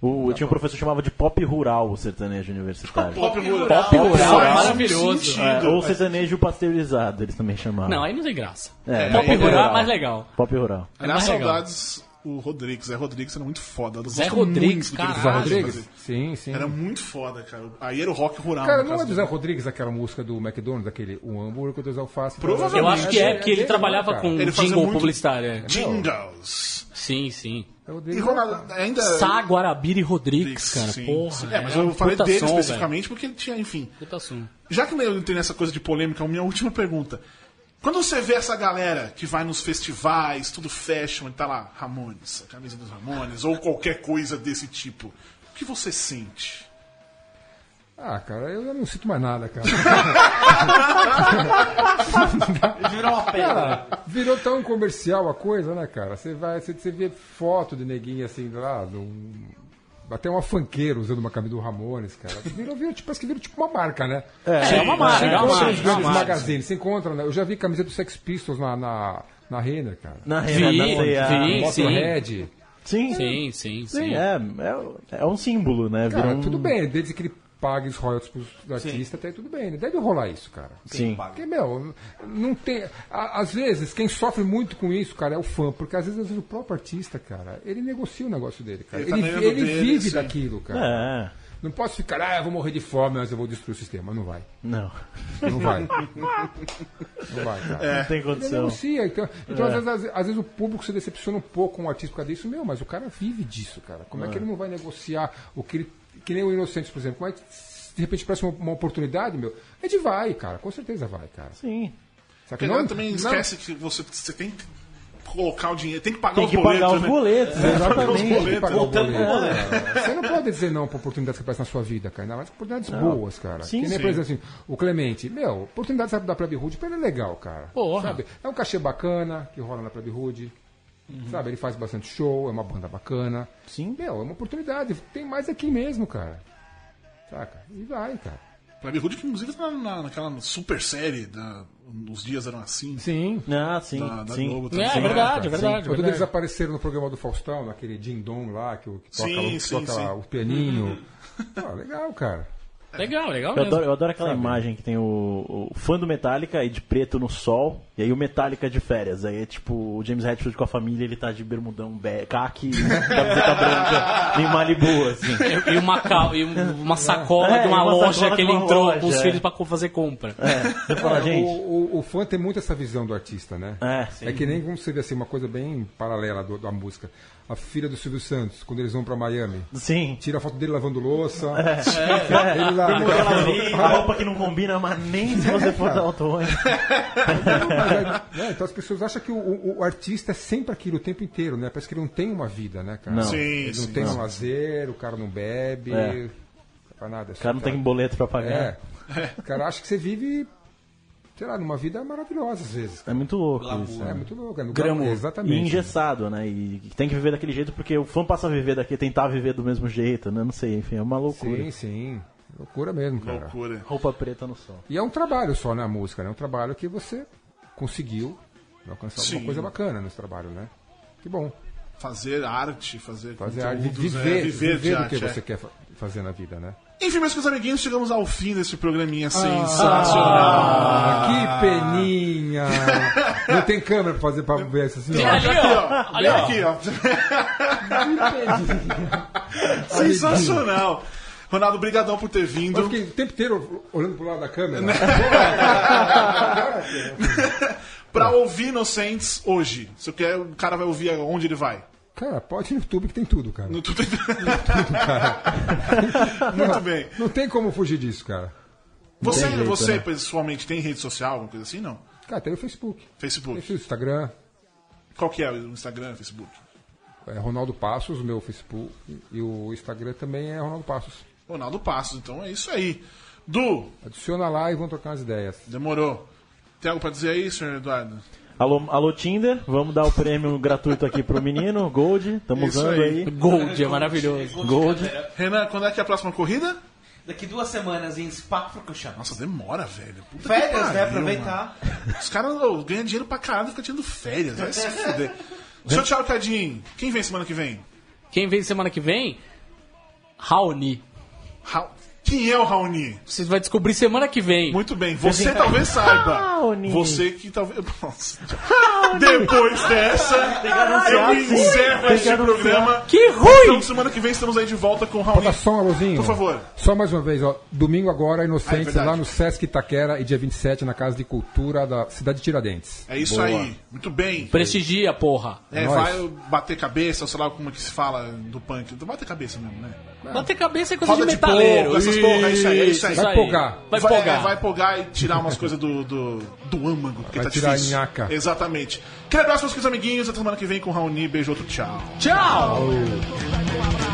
O, tinha um professor que chamava de pop rural o sertanejo universitário. Pop rural. Pop rural, maravilhoso. É, ou sertanejo pasteurizado, eles também chamavam. Não, aí não tem graça. É, Pop pop rural é mais legal. Pop rural. É Aliás, mais legal. saudades o Rodrigues. Zé Rodrigues era muito foda. Eu Zé Rodrigues, caralho. Zé. Rodrigues? Sim, sim. Era muito foda, cara. Aí era o rock rural. Cara, não é do Zé dele. Rodrigues aquela música do McDonald's, aquele um hambúrguer, dois alfaces. Provavelmente. Eu acho que é, É porque ele dele, trabalhava com cara? Ele jingle muito- publicitário. é. Jingles. Sim, sim. É o E Rodrigues. Ronaldo, ainda. Sá, Guarabira e Rodrigues, cara. Sim, Porra. sim. É, mas eu falei dele som, velho. especificamente porque ele tinha, enfim. Puta som. Já que eu entrei nessa coisa de polêmica, a minha última pergunta. Quando você vê essa galera que vai nos festivais, tudo fashion e tá lá, Ramones, a camisa dos Ramones, ou qualquer coisa desse tipo, o que você sente? Ah, cara, eu não sinto mais nada, cara. Ele virou uma pedra. Cara, virou tão comercial a coisa, né, cara? Você vai, você, você vê foto de neguinho assim lá, de um- até uma fanqueira usando uma camisa do Ramones, cara. Virou, virou, tipo, parece que virou tipo uma marca, né? É, é uma marca, Você é uma encontra marca. nos é uma grandes magazines, você encontra, né? Eu já vi camisa do Sex Pistols na, na, na Renner, cara. Na Vi, Renata, sei, a- vi. Motorhead. Sim, sim. Sim, sim, sim. Sim, é, é, é um símbolo, né? Cara, um- tudo bem, desde que ele pague os royalties pros artistas, até tudo bem. Deve rolar isso, cara. Sim. Porque, meu, não tem. a- Às vezes, quem sofre muito com isso, cara, é o fã. Porque às vezes, às vezes o próprio artista, cara, ele negocia o negócio dele, cara. Ele Ele, tá ele, dele, vive sim. daquilo, cara. É, Não posso ficar, ah, eu vou morrer de fome, mas eu vou destruir o sistema. Não vai. não. Não vai. não vai, cara. Não tem Ele condição. negocia. Então, então É. às, vezes, às- às vezes o público se decepciona um pouco com o artista por causa disso. Meu, mas o cara vive disso, cara. Como é, que ele não vai negociar o que ele. Que nem o Inocentes, por exemplo. É que de repente parece uma, uma oportunidade, meu, a gente vai, cara, com certeza vai, cara. Sim. Só Porque agora também esquece que você, você tem que colocar o dinheiro, tem que pagar Tem os que boletos. pagar os né? boletos, os exatamente. Tem que boletos. pagar o Voltando pro boleto, cara. Você não pode dizer não para oportunidades que aparecem na sua vida, cara. Ainda mais oportunidades boas, cara. Sim, que nem, sim. por exemplo, assim, o Clemente. Meu, oportunidade da Plebe Hood, pra ele é legal, cara. Porra. Sabe? É um cachê bacana que rola na Plebe Hood. Sabe? Ele faz bastante show, é uma banda bacana. Sim. Meu, é uma oportunidade. Tem mais aqui mesmo, cara. Saca? E vai, cara. Plebe Hood, que inclusive tá na, naquela super série, da, Os Dias Eram Assim, Sim. Ah, sim. da, da sim. Globo. É, também. é verdade, é Sim. verdade. Quando verdade. eles apareceram no programa do Faustão, naquele Ding Dong lá, que, que toca, Sim, o- sim, toca sim. o pianinho. Pô, legal, cara. Legal, legal Eu mesmo. adoro, eu adoro aquela imagem que tem o, o fã do Metallica e de preto no sol, e aí o Metallica de férias. Aí é tipo o James Hetfield com a família, ele tá de bermudão, be- caque, camiseta branca, em Malibu, assim. E uma, cal- e um- uma sacola É, de uma, uma loja que ele entrou loja, com os é. filhos pra fazer compra. Fala, É, gente. O, o, o fã tem muito essa visão do artista, né? É, É que nem como você vê assim, uma coisa bem paralela do- da música. A filha do Silvio Santos, quando eles vão pra Miami, sim. tira a foto dele lavando louça. É, Ele lá, aquela a roupa que não combina, mas nem se você for da Auto Mas, é, então as pessoas acham que o, o- o artista é sempre aquilo o tempo inteiro, né? Parece que ele não tem uma vida, né, cara? Não. Sim, Ele não sim. tem um lazer, o cara não bebe. É. Pra nada. O cara não tem boleto pra pagar. É. O cara acha que você vive, sei lá, numa vida maravilhosa às vezes. É muito louco isso. É né? muito louco. É no Glamour. E Exatamente. engessado, né? E tem que viver daquele jeito porque o fã passa a viver daqui, tentar viver do mesmo jeito, né? Não sei, enfim, é uma loucura. Sim, sim. Loucura mesmo, cara. Loucura. Roupa preta no sol. E é um trabalho só, né, a música, né? É um trabalho que você conseguiu alcançar Sim. alguma coisa bacana nesse trabalho, né? Que bom. Fazer arte, fazer, Fazer arte, conteúdos, viver, é, viver, de do arte. que é. você quer fa- fazer na vida, né? Enfim, meus queridos amiguinhos, chegamos ao fim desse programinha Ah. sensacional. que peninha! Não tem câmera pra fazer pra ver isso assim, ó. Ali, ó. Ali, ó. aqui, ó. Sensacional. Ronaldo, brigadão por ter vindo. Eu fiquei o tempo inteiro olhando pro lado da câmera. Pra ouvir Inocentes hoje, quer, o cara vai ouvir onde ele vai? Cara, pode ir no YouTube que tem tudo, cara. No Twitter. Muito bem. Não tem como fugir disso, cara. Você, tem jeito, você né? pessoalmente, tem rede social, alguma coisa assim? Não. Cara, tem o Facebook. Facebook. Tem o Instagram. Qual que é o Instagram, Facebook? É Ronaldo Passos, o meu Facebook. E o Instagram também é Ronaldo Passos. Ronaldo Passos, então é isso aí. Du, Adiciona lá e vão trocar umas ideias. demorou. Tem algo pra dizer aí, senhor Eduardo? Alô, alô Tinder, vamos dar o prêmio gratuito aqui pro menino, Gold, estamos Isso usando aí. aí. Gold, é maravilhoso. Gold. Renan, quando é que é a próxima corrida? Daqui duas semanas em Spa-Francorchamps. Nossa, demora, velho. Puta que Férias, pariu, né? Aproveitar. mano. Os caras ganham dinheiro pra caralho e ficam tirando férias. Vai se fuder. Deixa eu tchau, Cadinho. Quem vem semana que vem? Quem vem semana que vem? Raoni. Ra- Quem é o Raoni? Você vai descobrir semana que vem. Muito bem, você talvez saiba. Raoni. Você que talvez. Nossa. Depois dessa, eu encerro este programa. Que ruim! Então, semana que vem estamos aí de volta com o Raoni. Dá só um alôzinho. Por favor. Só mais uma vez, ó. Domingo agora, Ah, é Inocentes, lá no Sesc Itaquera e dia 27 na Casa de Cultura da cidade de Tiradentes. É isso aí. Muito bem. Prestigia, porra. É, nóis. vai bater cabeça, sei lá como é que se fala do punk. Bater cabeça mesmo, né? Bater cabeça é coisa Roda de de metaleiro. polvo, essas porra, é isso aí, é isso aí. Vai pogar. Vai vai, pogar. é, vai pogar e tirar umas coisas do, do, do âmago, porque Vai tá tirar difícil. nhaca. Exatamente. Quero abraço meus queridos amiguinhos, até semana que vem com o Raoni. Beijo, outro tchau. Tchau! Falou.